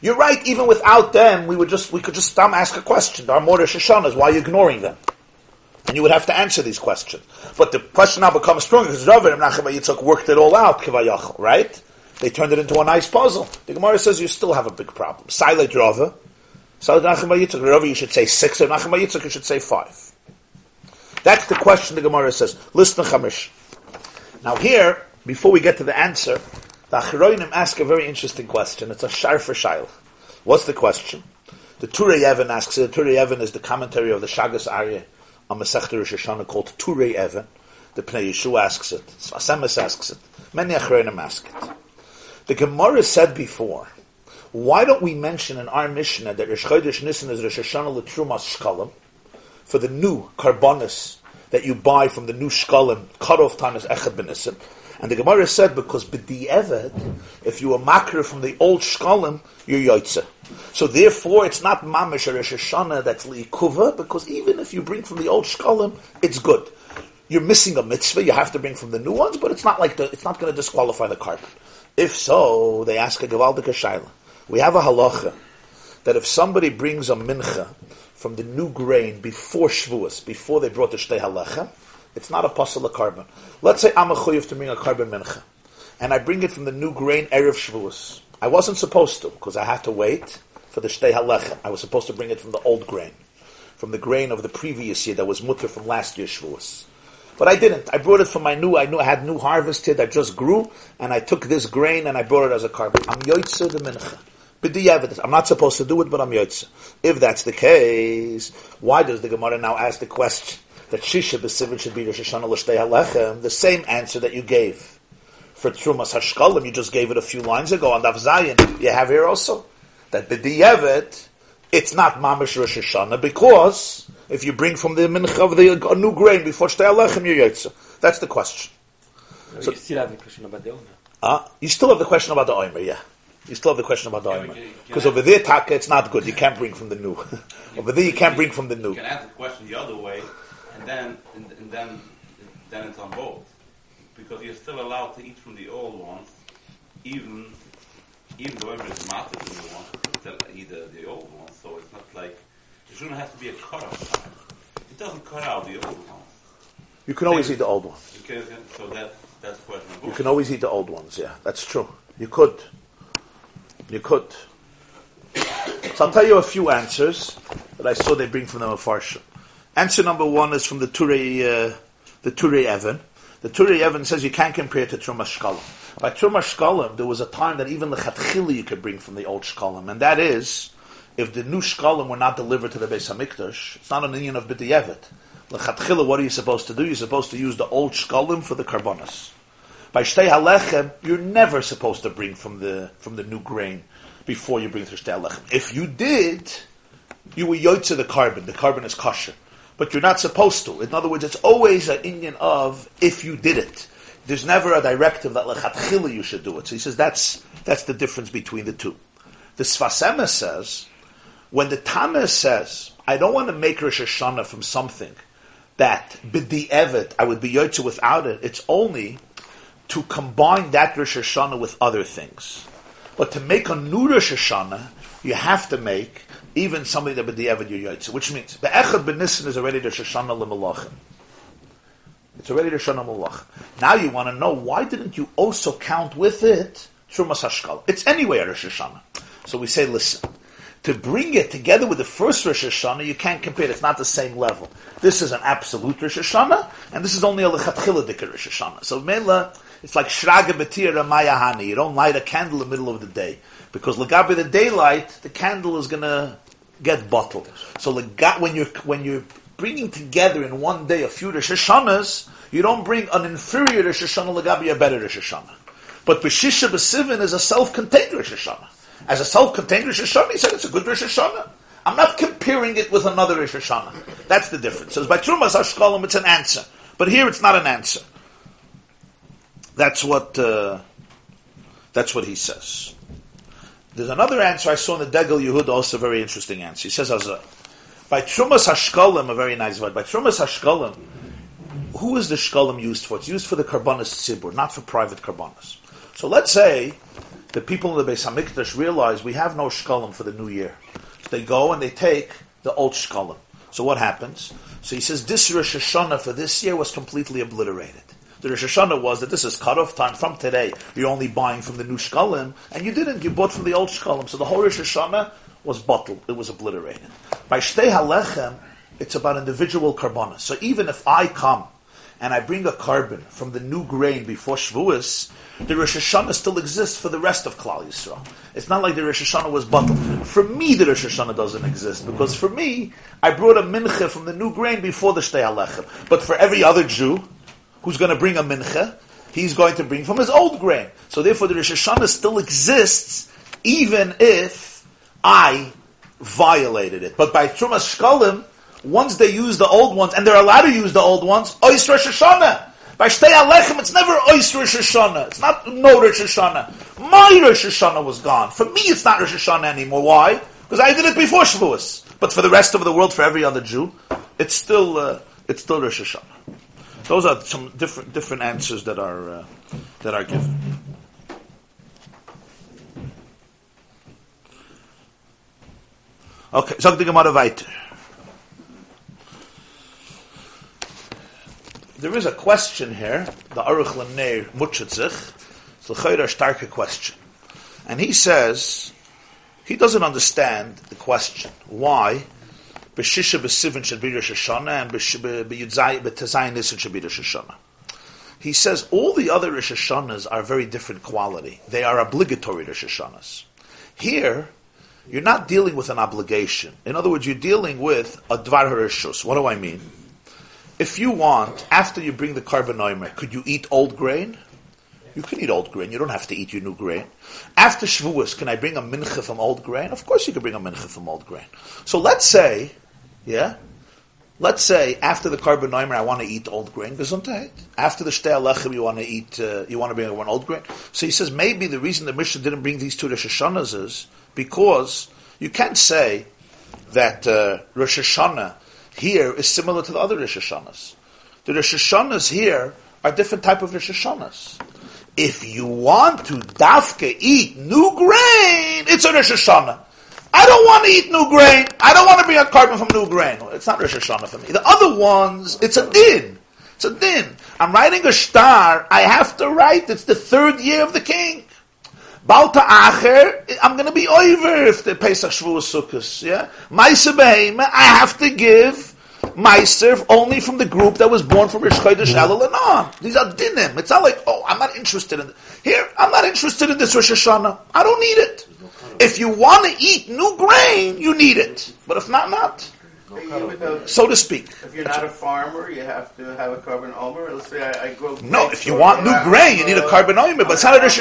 You're right, even without them, we would just, we could just um, ask a question. There are more Rosh Hashanahs, why are you ignoring them? And you would have to answer these questions. But the question now becomes stronger because Rav and Nachem Yitzchak worked it all out, kivayachal, right? They turned it into a nice puzzle. The Gemara says you still have a big problem. Silent Rava, Silent Nachem Yitzchak, Rava you should say six, and Nachem Yitzchak you should say five. That's the question the Gemara says. Listen Chamish. Now here, before we get to the answer, the Achiroinim ask a very interesting question. It's a shar for shail. What's the question? The Turei Even asks it. The Turei Even is the commentary of the Shagas Aryeh on Masechta Rosh Hashanah called Turei Even. The Pnei Yeshua asks it. Asemis asks it. Many Achronim ask it. The Gemara said before, why don't we mention in our Mishnah that Rosh Chodesh Nisan is Rosh Hashanah L'Trumas Shkalim for the new Karbonis that you buy from the new Shkalim, cut-off time is Echad Ben Nisan. And the Gemara said because b'di'evet, if you were makir from the old shkalim, you're yoitze. So therefore, it's not mamish or Rosh Hashanah that's liikuva, because even if you bring from the old shkalim, it's good. You're missing a mitzvah, you have to bring from the new ones, but it's not like the, it's not going to disqualify the korban. If so, they ask a gewaldige shaila. We have a halacha that if somebody brings a mincha from the new grain before Shavuos, before they brought the shtei halacha, it's not a puzzle of korban. Let's say I'm a chuyev to bring a korban mincha, and I bring it from the new grain erev Shavuos. I wasn't supposed to because I had to wait for the shtei halacha. I was supposed to bring it from the old grain, from the grain of the previous year that was mutter from last year's Shavuos. But I didn't. I brought it from my new. I knew I had new harvested. I just grew, and I took this grain and I brought it as a korban. I'm yoitze the mincha. I'm not supposed to do it, but I'm yoitze. If that's the case, why does the Gemara now ask the question? that Shisha B'Sivin should be Rosh Hashanah L'Shtei HaLechem, the same answer that you gave for Trumas Hashkalim, you just gave it a few lines ago on Daf Zayin, you have here also, that B'Diyevet, it's not Mamish Rosh Hashanah, because if you bring from the Mincha of the new grain before Shtei HaLechem, you're Yotze. That's the question. No, So- you still have the question about the Omer. Uh, you still have the question about the Omer, yeah. You still have the question about the Yeah, Omer. can- can Because over there, Taka, it's not good. You can't bring from the new. [laughs] [laughs] over there, you can't bring from the new. You can ask the question the other way, and then and, and then then it's on both, because you're still allowed to eat from the old ones, even even though everybody's master the new ones, still eat the, the old ones. So it's not like there shouldn't have to be a cutoff time. It doesn't cut out the old ones. You can always eat the old one. You can, so that that's question. You can always eat the old ones, yeah. That's true. You could. You could. So I'll tell you a few answers that I saw they bring from the Mefarshim. Answer number one is from the Turei, uh, the Turei Even. The Turei Even says you can't compare it to Truma Shkalim. By Truma Shkalim, there was a time that even the Chatchili you could bring from the old Shkalim, and that is, if the new Shkalim were not delivered to the Beis Hamikdash, it's not an union of B'diyevet. Lechatchila, what are you supposed to do? You're supposed to use the old Shkalim for the Karbonas. By Shtei Halechem, you're never supposed to bring from the from the new grain before you bring to Shtei Halechem. If you did, you were yotze the korban. The korban is kosher. But you're not supposed to. In other words, it's always an Indian of if you did it. There's never a directive that lechatchila you should do it. So he says that's that's the difference between the two. The Sfas Emes says, when the Tana says, I don't want to make Rosh Hashanah from something that b'di'evet, I would be yotze without it, it's only to combine that Rosh Hashanah with other things. But to make a new Rosh Hashanah, you have to make even somebody that b'di'evet you're yotze, which means be'echad b'nissen is already Rosh Hashanah l'malachim. It's already Rosh Hashanah malach. Now you want to know why didn't you also count with it Trumas Hashkal? It's anyway a Rosh Hashanah. So we say, listen, to bring it together with the first Rosh Hashanah, you can't compare it. It's not the same level. This is an absolute Rosh Hashanah, and this is only a Lechatchila Rosh Hashanah. So Mela, it's like shraga betira mayahani. You don't light a candle in the middle of the day because legabe the daylight, the candle is gonna get bottled. So when you're when you're bringing together in one day a few Rosh Hashanahs, you don't bring an inferior Rosh Hashanah legabe a better Rosh Hashanah. But Beshisha Besivin is a self-contained Rosh Hashanah. As a self-contained Rosh Hashanah, he said it's a good Rosh Hashanah. I'm not comparing it with another Rosh Hashanah. That's the difference. So by Trumas Hashkalim, it's an answer. But here it's not an answer. That's what, uh, that's what he says. There's another answer I saw in the Degel Yehud, also a very interesting answer. He says, by Trumas Hashkalim, a very nice word, by Trumas Hashkalim, who is the shkalim used for? It's used for the karbanis tzibur, not for private karbanis. So let's say the people in the Beis Hamikdash realize we have no shkalim for the new year. They go and they take the old shkalim. So what happens? So he says this Rosh Hashanah for this year was completely obliterated. The Rosh Hashanah was that this is cut-off time from today. You're only buying from the new shkalim, and you didn't. You bought from the old shkalim. So the whole Rosh Hashanah was bottled. It was obliterated. By Shtei Halechem, it's about individual karbanas. So even if I come and I bring a korban from the new grain before Shavuos, the Rosh Hashanah still exists for the rest of Klal Yisrael. It's not like the Rosh Hashanah was bottled. For me, the Rosh Hashanah doesn't exist because for me, I brought a mincha from the new grain before the Shtei Alechem. But for every other Jew who's going to bring a mincha, he's going to bring from his old grain. So therefore, the Rosh Hashanah still exists even if I violated it. But by Trumas Shkalim, once they use the old ones, and they're allowed to use the old ones, Ois Rosh Hashanah. By Shtei Alechem, it's never Ois Rosh Hashanah. It's not no Rosh Hashanah. My Rosh Hashanah was gone. For me, it's not Rosh Hashanah anymore. Why? Because I did it before Shavuos. But for the rest of the world, for every other Jew, it's still uh, it's still Rosh Hashanah. Those are some different different answers that are uh, that are given. Okay, sag die Gemara weiter. There is a question here, the Aruch Laner Mutchetzich, it's a chayra starke question. And he says, he doesn't understand the question. Why? B'shisha b'sivin should be Rosh Hashanah and b'tezayin nisan should be Rosh Hashanah. He says all the other Rosh Hashanahs are very different quality. They are obligatory Rosh Hashanahs. Here, you're not dealing with an obligation. In other words, you're dealing with a dvar harishus. What do I mean? If you want, after you bring the korban could you eat old grain? You can eat old grain. You don't have to eat your new grain. After Shavuos, can I bring a mincha from old grain? Of course you can bring a mincha from old grain. So let's say, yeah, let's say after the korban I want to eat old grain. Gesundheit. After the shtei alechem, you want to eat, uh, you want to bring one old grain. So he says maybe the reason the Mishnah didn't bring these two Rosh Hashanahs is because you can't say that uh, Rosh Hashanah here is similar to the other Rosh Hashanahs. The Rosh Hashanahs here are different type of Rosh Hashanahs. If you want to dafke eat new grain, it's a Rosh Hashanah. I don't want to eat new grain. I don't want to bring a korban from new grain. It's not Rosh Hashanah for me. The other ones, it's a din. It's a din. I'm writing a star. I have to write. It's the third year of the king. Balta Acher, I'm going to be over if the Pesach Shavuos Sukkos. Yeah, Meiser Beheime, I have to give Meiser only from the group that was born from Rish Chodesh Elul on. These are dinim. It's not like oh, I'm not interested in here. I'm not interested in this Rosh Hashanah. I don't need it. If you want to eat new grain, you need it. But if not, not. So to speak. If you're not a farmer, you have to have a korban omer. Let's say I, I grow. No, if you want new grain, you need a uh, korban omer, but it's not a Rosh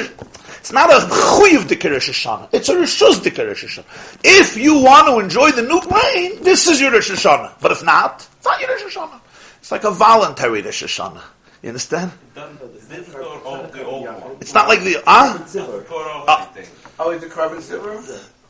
It's not a chuyiv de Hashanah. It's a Rishus de Rosh Hashanah. If you want to enjoy the new grain, this is your Rosh Hashanah. But if not, it's not your Rosh Hashanah. It's like a voluntary Rosh Hashanah. You understand? Then this or all the old one. It's not like the, ah? Zimmer. For all Ah. everything. Oh, it's a korban silver.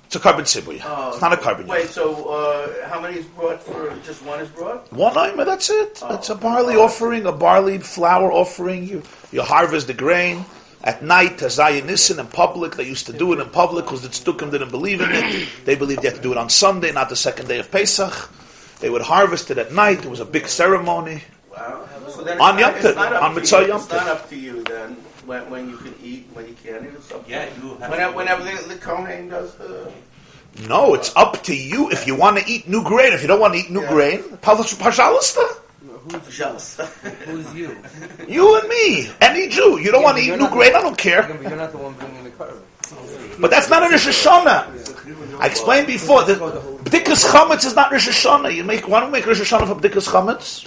It's a korban sibu, Oh, It's not a korban. Wait, so uh, how many is brought for? Just one is brought. One omer, that's it. It's a barley offering, a barley flour offering. You you harvest the grain at night. Tazayah Nissen in public. They used to do it in public because the Tzdukim didn't believe in it. They believed they had to do it on Sunday, not the second day of Pesach. They would harvest it at night. It was a big ceremony. Wow. So then On Yom Tov, on Mitzvah. Yom It's not up to you then when, when you can eat, when you can't eat. It's up to Yeah, you. you have Whenever, to- whenever the, the Kohen does the. No, it's up to you if you want to eat new grain. If you don't want to eat new Yeah. grain, pashalista. Jealous. Who's you? You and me, any Jew. You don't want to eat new not- grain, I don't care. You're not the one bringing the korban. But that's not a Rosh Hashanah. I explained before that B'dikas Chametz is not Rosh Hashanah. You make why don't we make Rosh Hashanah for B'dikas Chametz?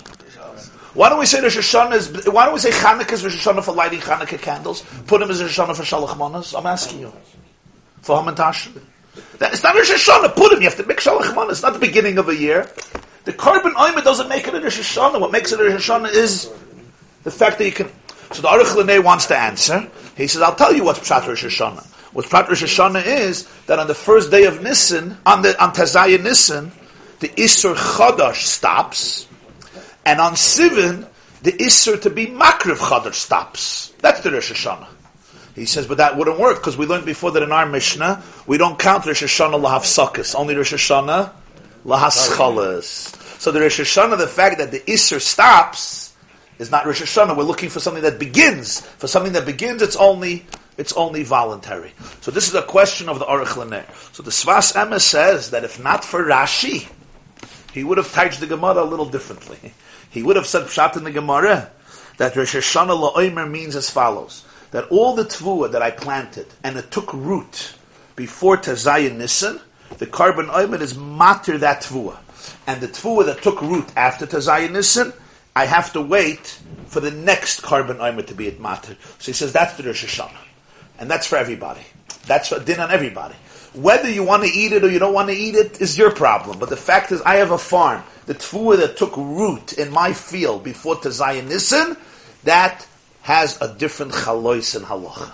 Why don't we say Rosh Hashanah is? Why don't we say Chanukah is Rosh Hashanah for lighting Chanukah candles? Put him as Rosh Hashanah for Shalach Manas. I'm asking you for Hamantash. That, it's not Rosh Hashanah. Put him. You have to make Shalach Manas. It's not the beginning of a year. The korban oimer doesn't make it a Rosh Hashanah. What makes it a Rosh Hashanah is the fact that you can. So the Aruch Laner wants to answer. He says, "I'll tell you what's Pshat Rosh Hashanah. What Pshat Rosh Hashanah is that on the first day of Nisan, on the on Tazaya Nisan, the Isur Chadash stops, and on Sivan, the Isur to be Makriv Chadash stops. That's the Rosh Hashanah. He says, but that wouldn't work because we learned before that in our Mishnah we don't count Rosh Hashanah lahav sukkos, only Rosh Hashanah lahaschalas. So the Rosh Hashanah, the fact that the Isser stops, is not Rosh Hashanah. We're looking for something that begins. For something that begins, it's only it's only voluntary. So this is a question of the Aruch Laner. So the Sfas Emes says that if not for Rashi, he would have touched the Gemara a little differently. He would have said Pshat in the Gemara that Rosh Hashanah la'omer means as follows: that all the tvua that I planted and it took root before Tazayin Nisan, the korban oimer is matter that tvua, and the tvua that took root after Tazayin Nisan, I have to wait for the next korban oimer to be at matter. So he says that's the Rosh Hashanah, and that's for everybody. That's a din on everybody. Whether you want to eat it or you don't want to eat it is your problem. But the fact is, I have a farm. The tfuah that took root in my field before Tazayin Nisan, that has a different chalois and halacha.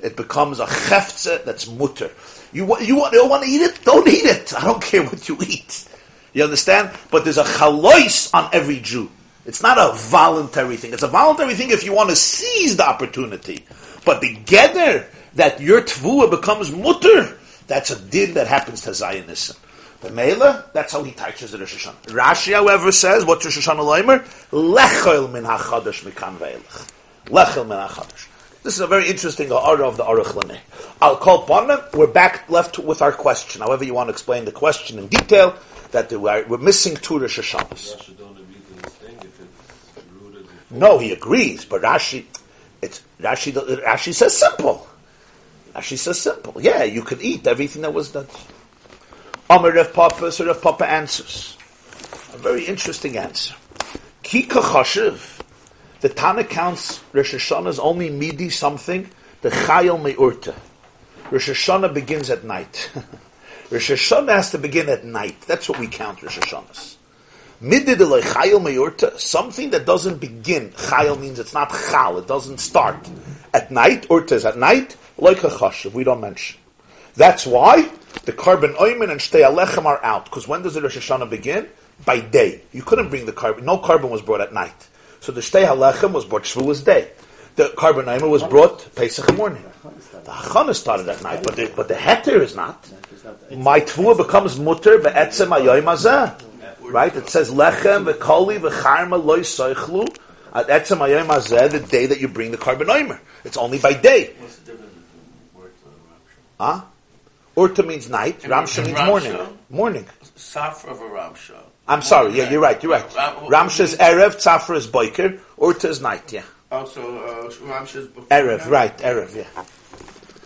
It becomes a cheftze that's mutter. You, you, you don't want to eat it? Don't eat it. I don't care what you eat. You understand? But there's a chalois on every Jew. It's not a voluntary thing. It's a voluntary thing if you want to seize the opportunity. But together, that your tvuah becomes mutter, that's a din that happens to Zionism. The Mela, that's how he teaches the Rosh Hashanah. Rashi, however, says, what Rosh Hashanah Leimer? Lechel min ha-chadash mikan ve'elech. Lechel min ha-chadash. This is a very interesting order of the Aruch Laner. I'll call Pana. We're back left with our question. However you want to explain the question in detail, that we're, we're missing two Rosh Hashanahs. Russia don't agree to this thing if it's rooted before. No, he agrees, but Rashi, it's Rashi. Rashi says simple. Rashi so simple. Yeah, you could eat everything that was done. Amar Rav Papa, so Rav Papa answers. A very interesting answer. Kika Chashiv, the Tana counts Rosh Hashanah is only midi something, the Chayil Me'urta. Rosh Hashanah begins at night. [laughs] Rosh Hashanah has to begin at night. That's what we count Rosh Hashanahs. Midid eloi chayil meyorta, something that doesn't begin. Chayil means it's not chal, it doesn't start. At night, urta is at night, like a chashav, we don't mention. That's why the korban oimen and shtei alechem are out, because when does the Rosh Hashanah begin? By day. You couldn't bring the korban, no korban was brought at night. So the shtei alechem was brought Shavuos day. The korban oimen was brought Pesach morning. The Hachana started at night, but the, but the heter is not. My tvua becomes mutter be'etzem ayoyim hazeh. Right? It says lechem v'koli v'charma loy soichlu at etzem ayom hazeh, the day that you bring the korban oimer. It's only by day. What's the difference between words and Huh? Ramsha? Urta means night. Ramsha means Ramsha? morning. Morning. Safra of a Ramsha. I'm sorry. Yeah, you're right. You're right. Ram- Ramsha is erev. Tzafra is boiker. Urta is night. Yeah. Also, uh, Ramsha's before. Erev. Right. Erev. Yeah.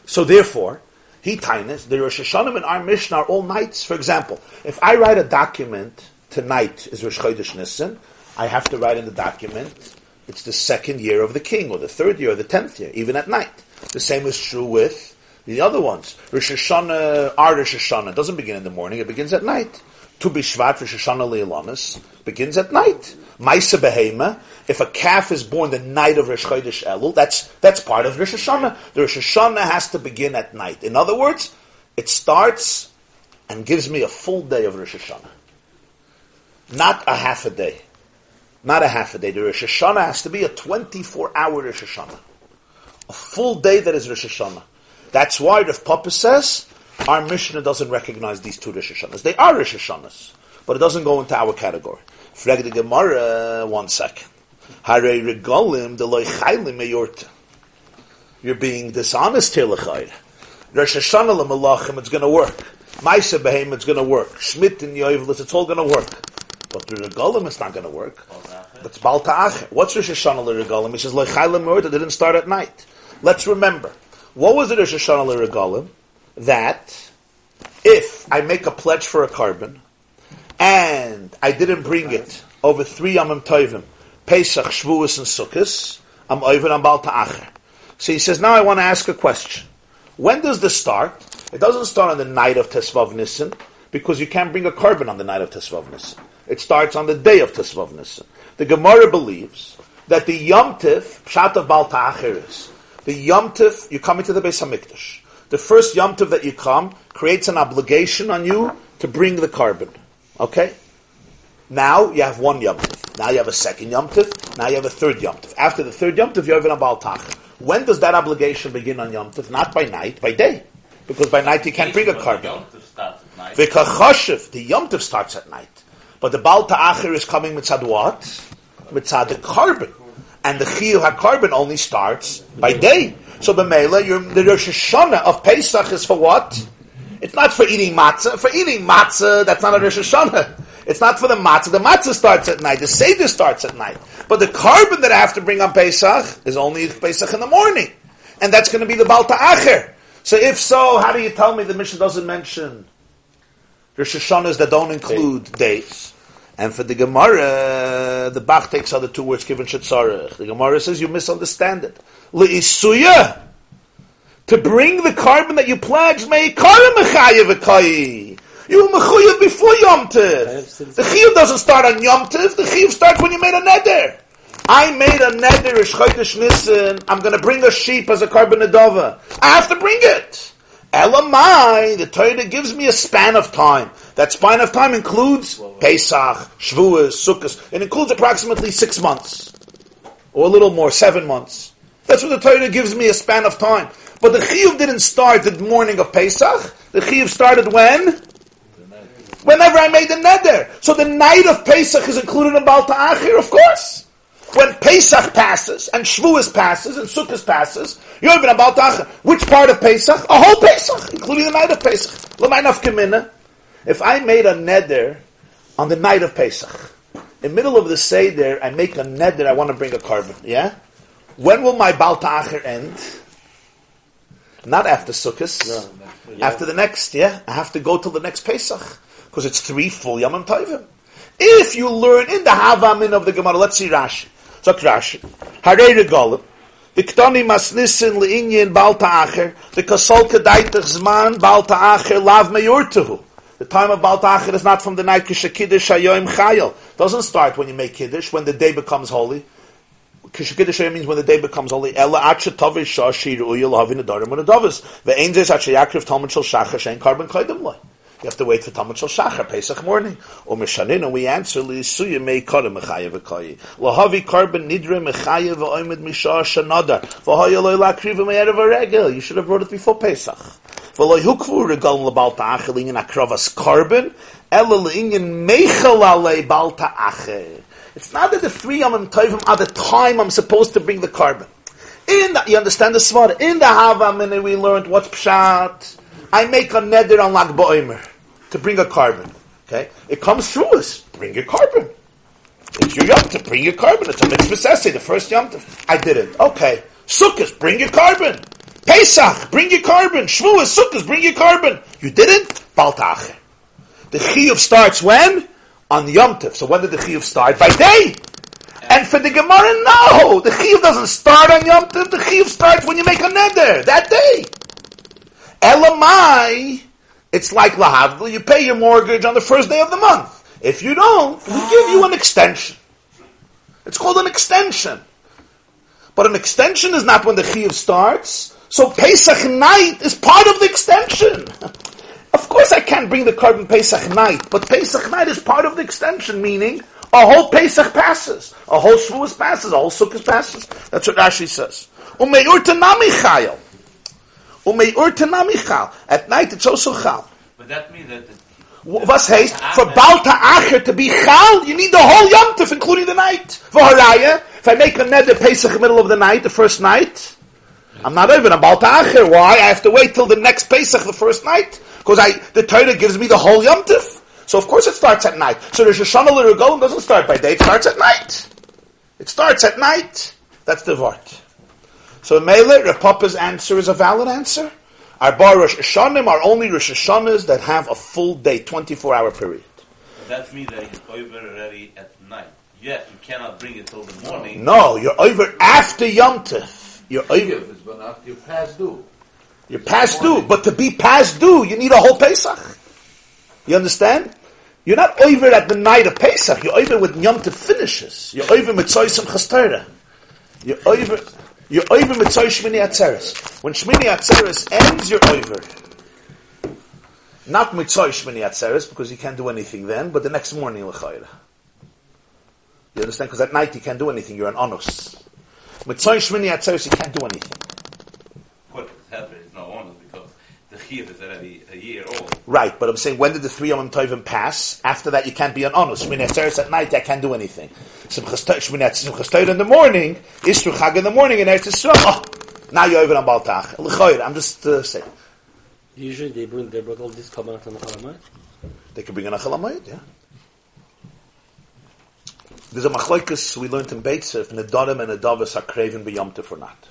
So therefore, he tainas the Rosh Hashanah and our Mishnah are all nights. For example, if I write a document tonight is Rosh Chodesh Nisan, I have to write in the document it's the second year of the king, or the third year, or the tenth year, even at night. The same is true with the other ones. Rosh Hashanah, our Rosh Hashanah doesn't begin in the morning; it begins at night. Tu B'Shvat Rosh Hashanah Leilanis begins at night. Maisa Behema, if a calf is born the night of Rosh Chodesh Elul, that's that's part of Rosh Hashanah. The Rosh Hashanah has to begin at night. In other words, it starts and gives me a full day of Rosh Hashanah, not a half a day, not a half a day. The Rosh Hashanah has to be a twenty-four hour Rosh Hashanah, a full day that is Rosh Hashanah. That's why Rav Papa says our Mishnah doesn't recognize these two Rosh Hashanahs. They are Rosh Hashanahs, but it doesn't go into our category. Frag the Gemara, one second. Hare regalim de loy chaylim meyorta. You're being dishonest here, l'chayr. Rosh Hashanah l'malachim, it's going to work. Maisa behem, it's going to work. Schmidt and Yoivlis, it's all going to work. But the regalim is not going to work. That's Baal Ta'acher. What's Rosh Hashanah l'regalim? He says, L'chayla Murda didn't start at night. Let's remember. What was the Rosh Hashanah l'regalim? That if I make a pledge for a korban, and I didn't bring it over three Yamim Tovim, Pesach, Shavuos, and Sukkot, I'm on Baal Ta'acher. So he says, now I want to ask a question. When does this start? It doesn't start on the night of Tesvav Nissen, because you can't bring a korban on the night of Tesvav Nissen. It starts on the day of Tesvav Nissen. The Gemara believes that the Yom Tif, Pshat of Ta'acher is, the Yom Tif, you come into the Beis HaMikdash. The first Yom Tif that you come creates an obligation on you to bring the korban. Okay? Now you have one Yom Tif. Now you have a second Yom Tif. Now you have a third Yom Tif. After the third Yom Tif, you're even on Baal Ta'acher. When does that obligation begin on Yom Tif? Not by night, by day. Because by night you can't bring a korban. Yom Tov starts at night. V'kachoshev, the Yom Tov starts at night. But the Baal Ta'acher is coming mitzad what? Mitzad the korban. And the Chiyuv HaKorban only starts by day. So the Mela, the Rosh Hashanah of Pesach is for what? It's not for eating matzah. For eating matzah, that's not a Rosh Hashanah. It's not for the matzah. The matzah starts at night. The Seder starts at night. But the korban that I have to bring on Pesach is only Pesach in the morning. And that's going to be the Baal Ta'acher. So if so, how do you tell me the Mishnah doesn't mention Rosh Hashanahs that don't include days? And for the Gemara, the Bach takes other two words given Shetzarech. The Gemara says you misunderstand it. Le'isuya. To bring the korban that you pledged, may karim mechayev. You were mechuyev before Yom Tiv. The chiyuv doesn't start on Yom Tiv. The chiyuv starts when you made a neder. I made a neder ish chodesh nissen. I'm going to bring a sheep as a korban adova. I have to bring it. Elamai, the Torah gives me a span of time. That span of time includes Pesach, Shavuos, Sukkot. It includes approximately six months. Or a little more, seven months. That's what the Torah gives me a span of time. But the Chiyuv didn't start the morning of Pesach. The Chiyuv started when? Whenever I made the neder. So the night of Pesach is included in Baal Achir, of course. When Pesach passes, and Shavuos passes, and Sukkot passes, you're even about Ta'achir. Which part of Pesach? A whole Pesach, including the night of Pesach. L'maynaf Kamina. If I made a neder on the night of Pesach, in the middle of the Seder, I make a neder, I want to bring a korban, yeah? When will my Baal Ta'achir end? Not after Sukkot. After the next, yeah? I have to go till the next Pesach. Because it's three full Yamim Tovim. If you learn in the Havamin of the Gemara, let's see Rashi. So Rashi. Harei Regolim. The Ktoni Masnisin Le'inyin Baal Ta'acher. The Kasol Kedaitach Zman Baal Ta'acher Lav Meyurtuhu. The time of Baal Ta'acher is not from the night Kishakiddush Hayoim Chayil. Doesn't start when you make Kiddush, when the day becomes holy. Kishakiddush means when the day becomes holy. Ella Acha Tovish Shah Shir Uyel Havin Adorim Unadovas. Ve'ein Zes Acha Yakriv Talmud Shal Shachar Shein Loi. You have to wait for Talmud Shal Shachar, Pesach morning. Or Mishanin, and we answer, Li'isuya mei kodem mechayev v'koyi. Lahavi korban nidre mechayev v'oimed mishah shanadar. V'hoya loy lakriv me'erev v'regel. You should have brought it before Pesach. V'loy hukvu regal l'bal ta'achel inyan akravas korban. Ela l'inyan meichel alei bal ta'achel. It's not that the three Yamim Tovim are the time I'm supposed to bring the korban. In the, you understand the svara. In the Havamin, we learned what's pshat. I make a neder on Lag Ba'omer to bring a korban. Okay, it comes through us. Bring your korban. It's your yom to bring your korban. It's a mitzvah sessay, the first yom I did it. Okay, Sukkot, bring your korban. Pesach, bring your korban. Shavuos, Sukkot, bring your korban. You didn't? Baltach. The chiyuv starts when? On the yom So when did the chiyuv start? By day. And for the Gemara, no! The chiyuv doesn't start on Yom Tov. The chiyuv starts when you make a neder, that day. Elamai, it's like lahavdil, you pay your mortgage on the first day of the month. If you don't, we give you an extension. It's called an extension. But an extension is not when the chiyuv starts. So Pesach night is part of the extension. [laughs] Of course I can't bring the korban Pesach night, but Pesach night is part of the extension, meaning a whole Pesach passes, a whole Shavuos passes, a whole Sukkot passes. That's what Rashi says. Chayil. Umeyur tanami chal. At night it's also chal. But that means that. Was heißt, for Baal Ta'acher to be chal, you need the whole Yom Tov, including the night. V'haraya, if I make a neder Pesach in the middle of the night, the first night, I'm not even a Baal Ta'acher. Why? I have to wait till the next Pesach, the first night. Because I, the Torah gives me the whole Yom Tov. So of course it starts at night. So Rosh Hashanah L'Regolim doesn't start by day, it starts at night. It starts at night. That's the Vart. So Mele, Rav Papa's answer is a valid answer. Our Bar Rosh Hashanim are only Rosh Hashanahs that have a full day, 24 hour period. That means that he's over already at night. Yes, you cannot bring it till the morning. No, you're over after Yom Tov. You're over. If it's been after you pass due. You're past due, but to be past due, you need a whole Pesach. You understand? You're not over at the night of Pesach. You're over when Yom Tov finishes. You're over Mitzvah and Chastera. You're over. You're over Mitzvah Shmini Atzeres. When Shmini Atzeres ends, you're over. Not Mitzvah Shmini Atzeres because you can't do anything then, but the next morning l'chayra. You understand? Because at night you can't do anything. You're an onus. Mitzvah Shmini Atzeres, you can't do anything. Of course, it's heaven is no honor because the is already a year old. Right, but I'm saying when did the three Yom Tovim pass? After that, you can't be an onus. Shmini Atzeres at night, I can't do anything. Simchas To- Shmini Atzeres Torah in the morning, Isru Chag in the morning, and Eretz Yisrael. Oh, now you're over on Baltach. I'm just uh, saying. Usually they bring they brought all this covenant on the Chalamayit. They could bring an Achalamayit, yeah. There's a machloikus we learned in Beitzah if Nedarim and Nedavas are craven beyond or not.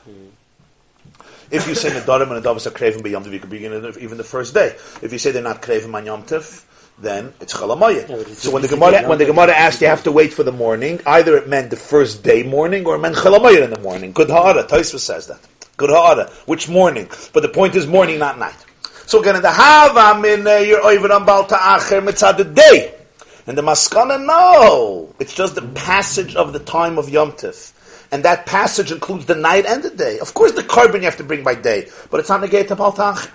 If you say Nedarim and Nedavas are craven beyond you could begin it even the first day. If you say they're not craven on Yom Tov, then it's Chalamayit. Yeah, so when the Gemara when the Gemara asked you have to wait for the morning, either it meant the first day morning or it meant Chalamayit in the morning. Good ha'ara, Taisva says that. Good ha'ara. Which morning? But the point is morning, not night. So again, in the Hava, in over on Balta Acher mitzad the day. And the Maskana, no. It's just the passage of the time of Yom Tif. And that passage includes the night and the day. Of course, the korban you have to bring by day, but it's not negated Balta Acher.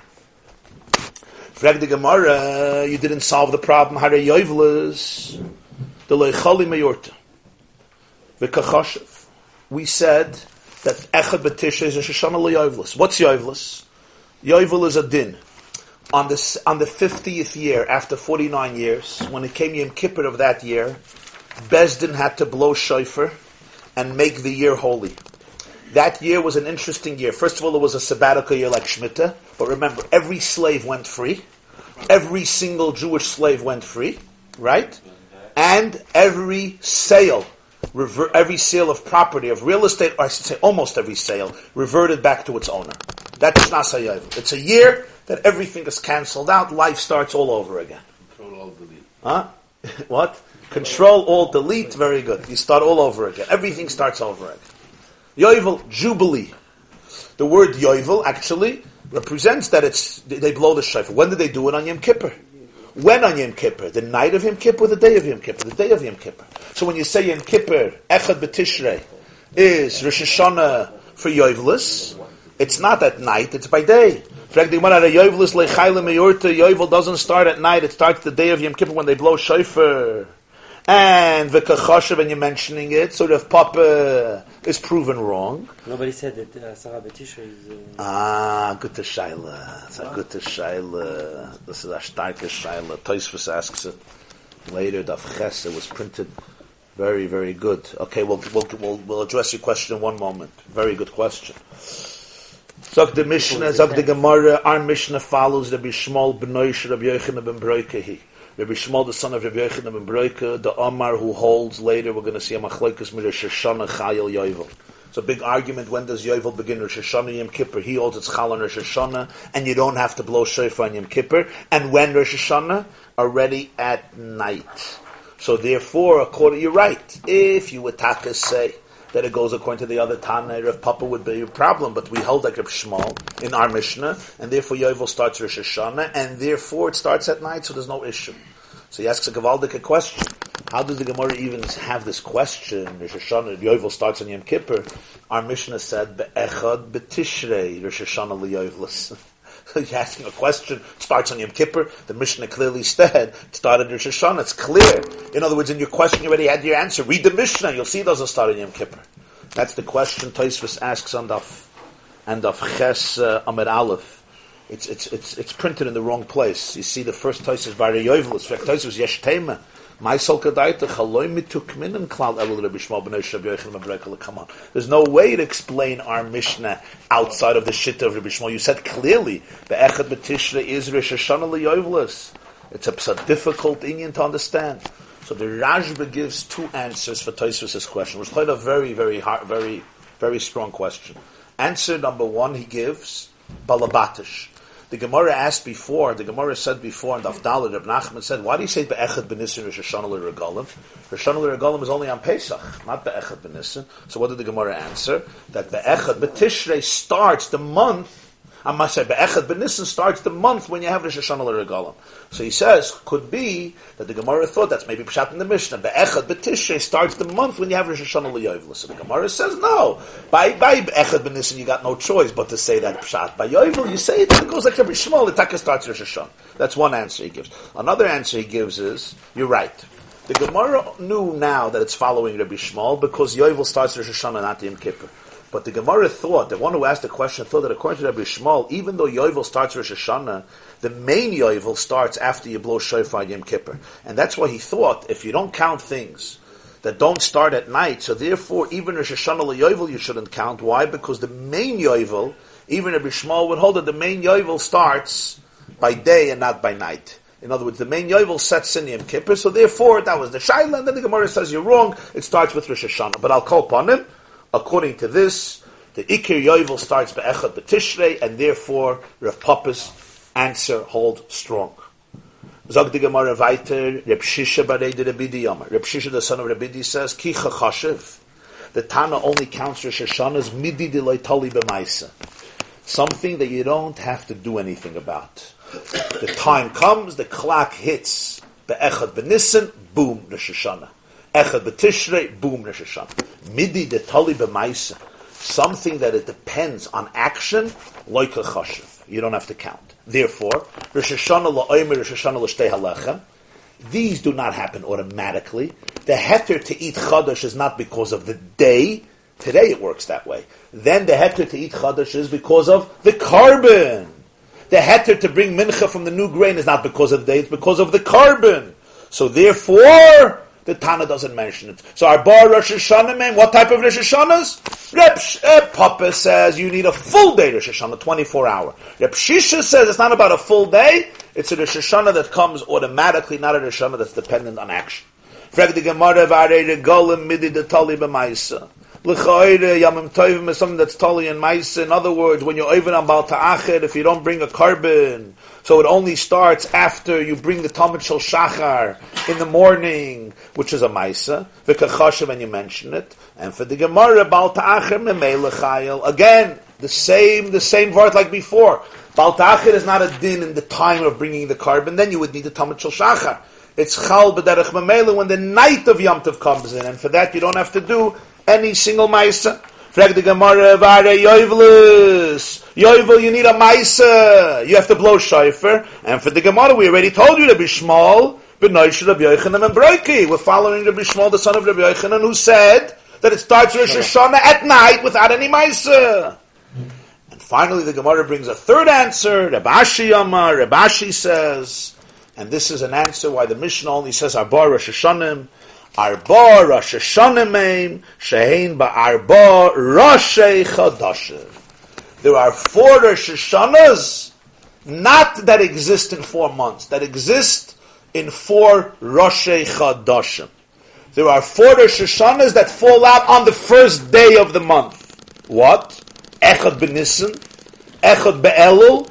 Frag the Gemara, you didn't solve the problem. Hare Yoivlas, the Leichali Mayorta. V'kachashev. We said that Echad B'Tisha is a Shoshana Yoivlas. What's Yoivlas? Yovel is a din. On the, on the 50th year, after 49 years, when it came Yom Kippur of that year, Bezdin had to blow shofar and make the year holy. That year was an interesting year. First of all, it was a sabbatical year like Shemitah, but remember, every slave went free. Every single Jewish slave went free, right? And every sale, rever- every sale of property, of real estate, or I should say almost every sale, reverted back to its owner. That's Shnas. It's a year that everything is cancelled out, life starts all over again. Control all delete. Huh? [laughs] what? Control, Alt, Delete, very good. You start all over again. Everything starts over again. Yovel, Jubilee. The word Yovel actually represents that it's they blow the shofar. When did they do it on Yom Kippur? When on Yom Kippur? The night of Yom Kippur, the day of Yom Kippur, the day of Yom Kippur. So when you say Yom Kippur, Echad B'Tishrei is Rosh Hashanah for Yovelis, it's not at night; it's by day. Yovel doesn't start at night; it starts the day of Yom Kippur when they blow shofar. And the kachashav, and you're mentioning it, so Rav Papa is proven wrong. Nobody said that uh, Sarah Betisha is. Uh, Ah, good to Shaila. It's a good to Shaila. This is a starke Shaila. Tosfos asks it later. Daf Ches, it was printed. Very, very good. Okay, we'll, we'll, we'll, we'll address your question in one moment. Very good question. Zog the Mishnah, Zog the Gemara, our Mishnah follows Rabbi Shmuel Benoish Rabbi Yochanan ben Broikehi. Rabbi Shmuel, the son of Rabbi Yochanan ben Broike, the Omar who holds later, we're going to see a machlokes mit Rosh Hashanah Chayil Yovel. It's a big argument. When does Yovel begin? Rosh Hashanah Yom Kippur. He holds it's Chal on Rosh Hashanah, and you don't have to blow shofar on Yom Kippur. And when Rosh Hashanah? Already at night. So therefore, according, to you're right. If you would taka say that it goes according to the other Tana, if Papa would be a problem, but we hold like Reb Shmuel in our Mishnah, and therefore Yovel starts Rosh Hashanah, and therefore it starts at night, so there's no issue. So he asks a Gavaldik a question. How does the Gemara even have this question? Rosh Hashanah, Yovel starts on Yom Kippur. Our Mishnah said, Be'echad be'tishrei, Rosh Hashanah li'yovelis. [laughs] [laughs] You're asking a question, it starts on Yom Kippur. The Mishnah clearly said it started Rosh Hashanah. It's clear. In other words, in your question, you already had your answer. Read the Mishnah, you'll see it doesn't start on Yom Kippur. That's the question Tosfos asks on Daf, and Daf Ches uh, Amid Aleph. It's, it's, it's, it's printed in the wrong place. You see, the first Tosfos Vari Yovelis. Tosfos Yesh Tema. My soul kadaita chaloi mituk minim klal elul Rabbi Shmuel b'nei Rabbi Yochanan Berekah Come on, there's no way to explain our Mishnah outside of the shit of Rabbi Shmuel. You said clearly the echad b'tishra is Rosh Hashanah liyovelis. It's a, a difficult Indian to understand. So the Rajba gives two answers for Tosfos' question, which is quite a very, very hard, very, very strong question. Answer number one he gives, Balabatish. The Gemara asked before, the Gemara said before and Dafdal, Reb Nachman said, why do you say Be'echad B'Nissen Rosh Hashanah L'Regalim? Rosh Hashanah L'Regalim is only on Pesach, not Be'echad B'Nissen. So what did the Gemara answer? That Be'echad B'Tishrei starts the month Say, Be'echad B'Nissen starts the month when you have Rosh Hashanah L'Regalim. So he says, could be that the Gemara thought that's maybe Pshat in the Mishnah. Be'echad B'Tishrei starts the month when you have Rosh Hashanah L'Yovel. So the Gemara says, no. By, by Be'echad B'Nissen you got no choice but to say that Pshat. By Yovel you say it, it goes like every Shmuel, the Taka starts Rosh Hashanah. That's one answer he gives. Another answer he gives is, you're right. The Gemara knew now that it's following Rabbi Shmuel because Yovel starts Rosh Hashanah, not Yom Kippur. But the Gemara thought, the one who asked the question thought that according to Rabbi Shmuel, even though Yovel starts Rosh Hashanah, the main Yovel starts after you blow Shofar Yom Kippur. And that's why he thought, if you don't count things that don't start at night, so therefore even Rosh Hashanah Yovel you shouldn't count. Why? Because the main Yovel, even Rabbi Shmuel would hold that the main Yovel starts by day and not by night. In other words, the main Yovel sets in Yom Kippur, so therefore that was the Shaila, and then the Gemara says you're wrong, it starts with Rosh Hashanah. But I'll call upon him. According to this, the Ikir Yovel starts Be'echad B'Tishrei, and therefore Rav Papa's answer holds strong. Zog the Gemara weiter, Reb Shisha Barei de Rebidi Yamar. Reb Shisha, the son of Rebidi, says, Ki chachashiv. The Tana only counts Rosh Hashanah's midi de loitali b'maisa. Something that you don't have to do anything about. The time comes, the clock hits, Be'echad B'Nissen, boom, Rosh Hashanah. Echad B'Tishrei, boom, Rosh Hashanah. Midi de tali b'maisa. Something that it depends on action, loika chashiv. You don't have to count. Therefore, Rosh Hashanah la'omer, Rosh Hashanah l'shtei halechem, these do not happen automatically. The heter to eat chadash is not because of the day. Today it works that way. Then the heter to eat chadash is because of the korban. The heter to bring mincha from the new grain is not because of the day, it's because of the korban. So therefore, the Tana doesn't mention it. So our bar Rosh Hashanah, man, what type of Rosh Hashanahs? Reb uh, Papa says you need a full day Rosh Hashanah, 24 hour. Reb Shisha says it's not about a full day, it's a Rosh Hashanah that comes automatically, not a Rosh Hashanah that's dependent on action. B'maisa. L'chayre yamim tovim is something that's tali and maisa. In other words, when you're over on Bal if you don't bring a korban, so it only starts after you bring the Tamid Shel Shachar in the morning, which is a Maisa, V'kachashav, and you mention it. And for the Gemara, Bal Ta'achir Chayil. Again, the same, the same word like before. Bal Ta'achir is not a din in the time of bringing the korban, then you would need the Tamid Shel Shachar. It's Chal B'derech Memele when the night of Yom Tov comes in, and for that you don't have to do any single Maisa. Frag the Gemara, Vare Yoivlus. Yovel, you need a Maisa. You have to blow shofar. And for the Gemara, we already told you to be small. But Rabbi Yochanan and Broiki. We're following Rabbi Shmuel, the son of Rabbi Yochanan, who said that it starts Rosh Hashanah at night without any Maisa. And finally, the Gemara brings a third answer. Rabashi Yamar, Rabashi says, and this is an answer why the Mishnah only says Arba Rosh Hashanim. Arba Rosh Hashanimim, Shehein Ba'arba Roshei Chadashim. There are four Rosh Hashanahs, not that exist in four months, that exist in four Roshei Chadashim. There are four Rosh Hashanahs that fall out on the first day of the month. What? Echad B'Nissen, Echad Be'elul,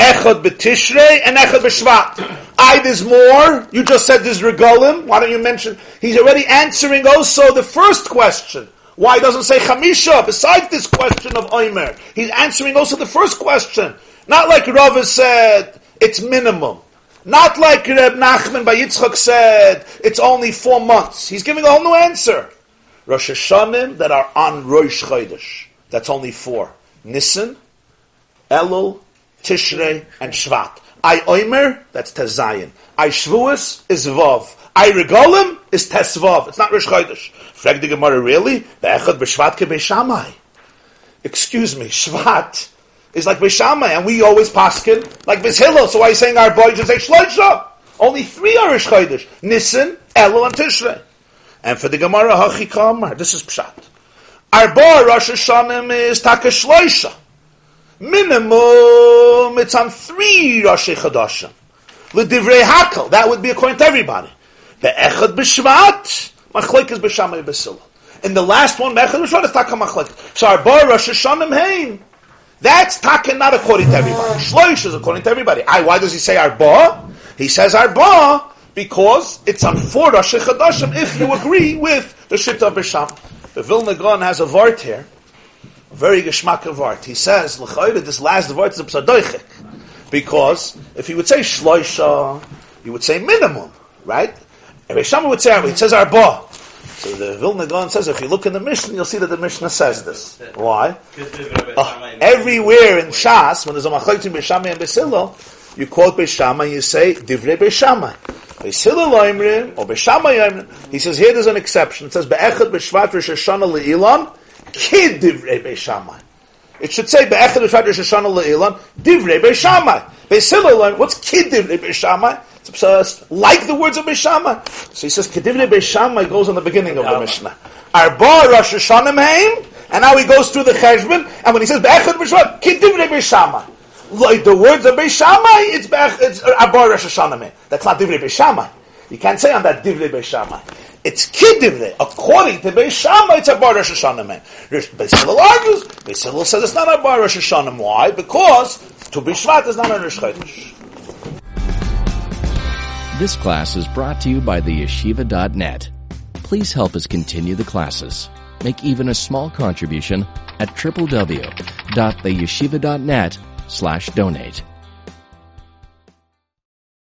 Echad B'Tishrei, and Echad B'Shvat. I, there's more. You just said there's regalim. Why don't you mention? He's already answering also the first question. Why doesn't say Chamisha? Besides this question of Omer, he's answering also the first question. Not like Rava said, it's minimum. Not like Reb Nachman bar Yitzchak said, it's only four months. He's giving a whole new answer. Rosh Hashanim that are on Rosh Chodesh. That's only four. Nisan, Elul, Tishrei, and Shvat. I Omer, that's Tezayin. I Shvuas is Vav. I Regolim is Tesvav. It's not Rosh Chodesh. Frag the Gemara, really? Be'echad b'Shvat ke Beishamai. Excuse me, Shvat is like Beishamai, and we always paskin like Bishilo. So why are you saying our boy should say Shloisha? Only three are Rosh Chodesh. Nisan, Elul, and Tishrei. And for the Gemara, Hachi Kamar, this is Pshat. Arba Rosh Hashanim is Taka Shloisha. Minimum, it's on three Rosh Chodashim. L'divrei hakel. That would be according to everybody. Be'echad b'shvat. Machlek is b'shamay b'sila. In the last one, Be'echad b'shvat is taka machlek. So our bar Rosh Hashanah hein. That's taka not according to everybody. Shloish is according to everybody. I, why does he say arba? He says arba because it's on four Rosh Chodashim if you agree with the Shita of Bisham. The Vilna Gaon has a vart here, very geschmack of vart. He says, this last word is a psadoichik. Because if he would say shloisha, he would say minimum, right? And Bisham would say, it says arba. So the Vilna Gaon says, if you look in the Mishnah, you'll see that the Mishnah says this. Why? Uh, everywhere in Shas, when there's a machlokes Beishamai and Beisilo, you quote Beishamai and you say Divrei Beishamai. Beisilo loimrim or Beishamai loimrim. He says here there's an exception. It says Be'echad B'Shvat Rosh Hashanah Le'ilam Kid Divrei Beishamai. It should say Be'echad B'Shvat Rosh Hashanah Le'ilam Divrei Beishamai. Loimrim. What's Kid Divrei Beishamai? It's uh, like the words of Beishamai. So he says Kedivnei Beishamai goes on the beginning of the Mishnah. Arba Rosh Hashanah Meim. And now he goes through the cheshbon, and when he says Be'echad B'Shvat, Kedivnei Beishamai. Like the words of Beishamai, it's it's Arba Rosh Hashanah Meim. That's not Divrei Beishamai. You can't say on that Divrei Beishamai. It's Kidivre. According to Beishamai, it's Arba Rosh Hashanah Meim. Beisilil argues, Beisilil says it's not Arba Rosh Hashanah. Why? Because to be Bishvat is not a Rosh Chodesh. This class is brought to you by the yeshiva.net. Please help us continue the classes. Make even a small contribution at www.theyeshiva.net slash donate.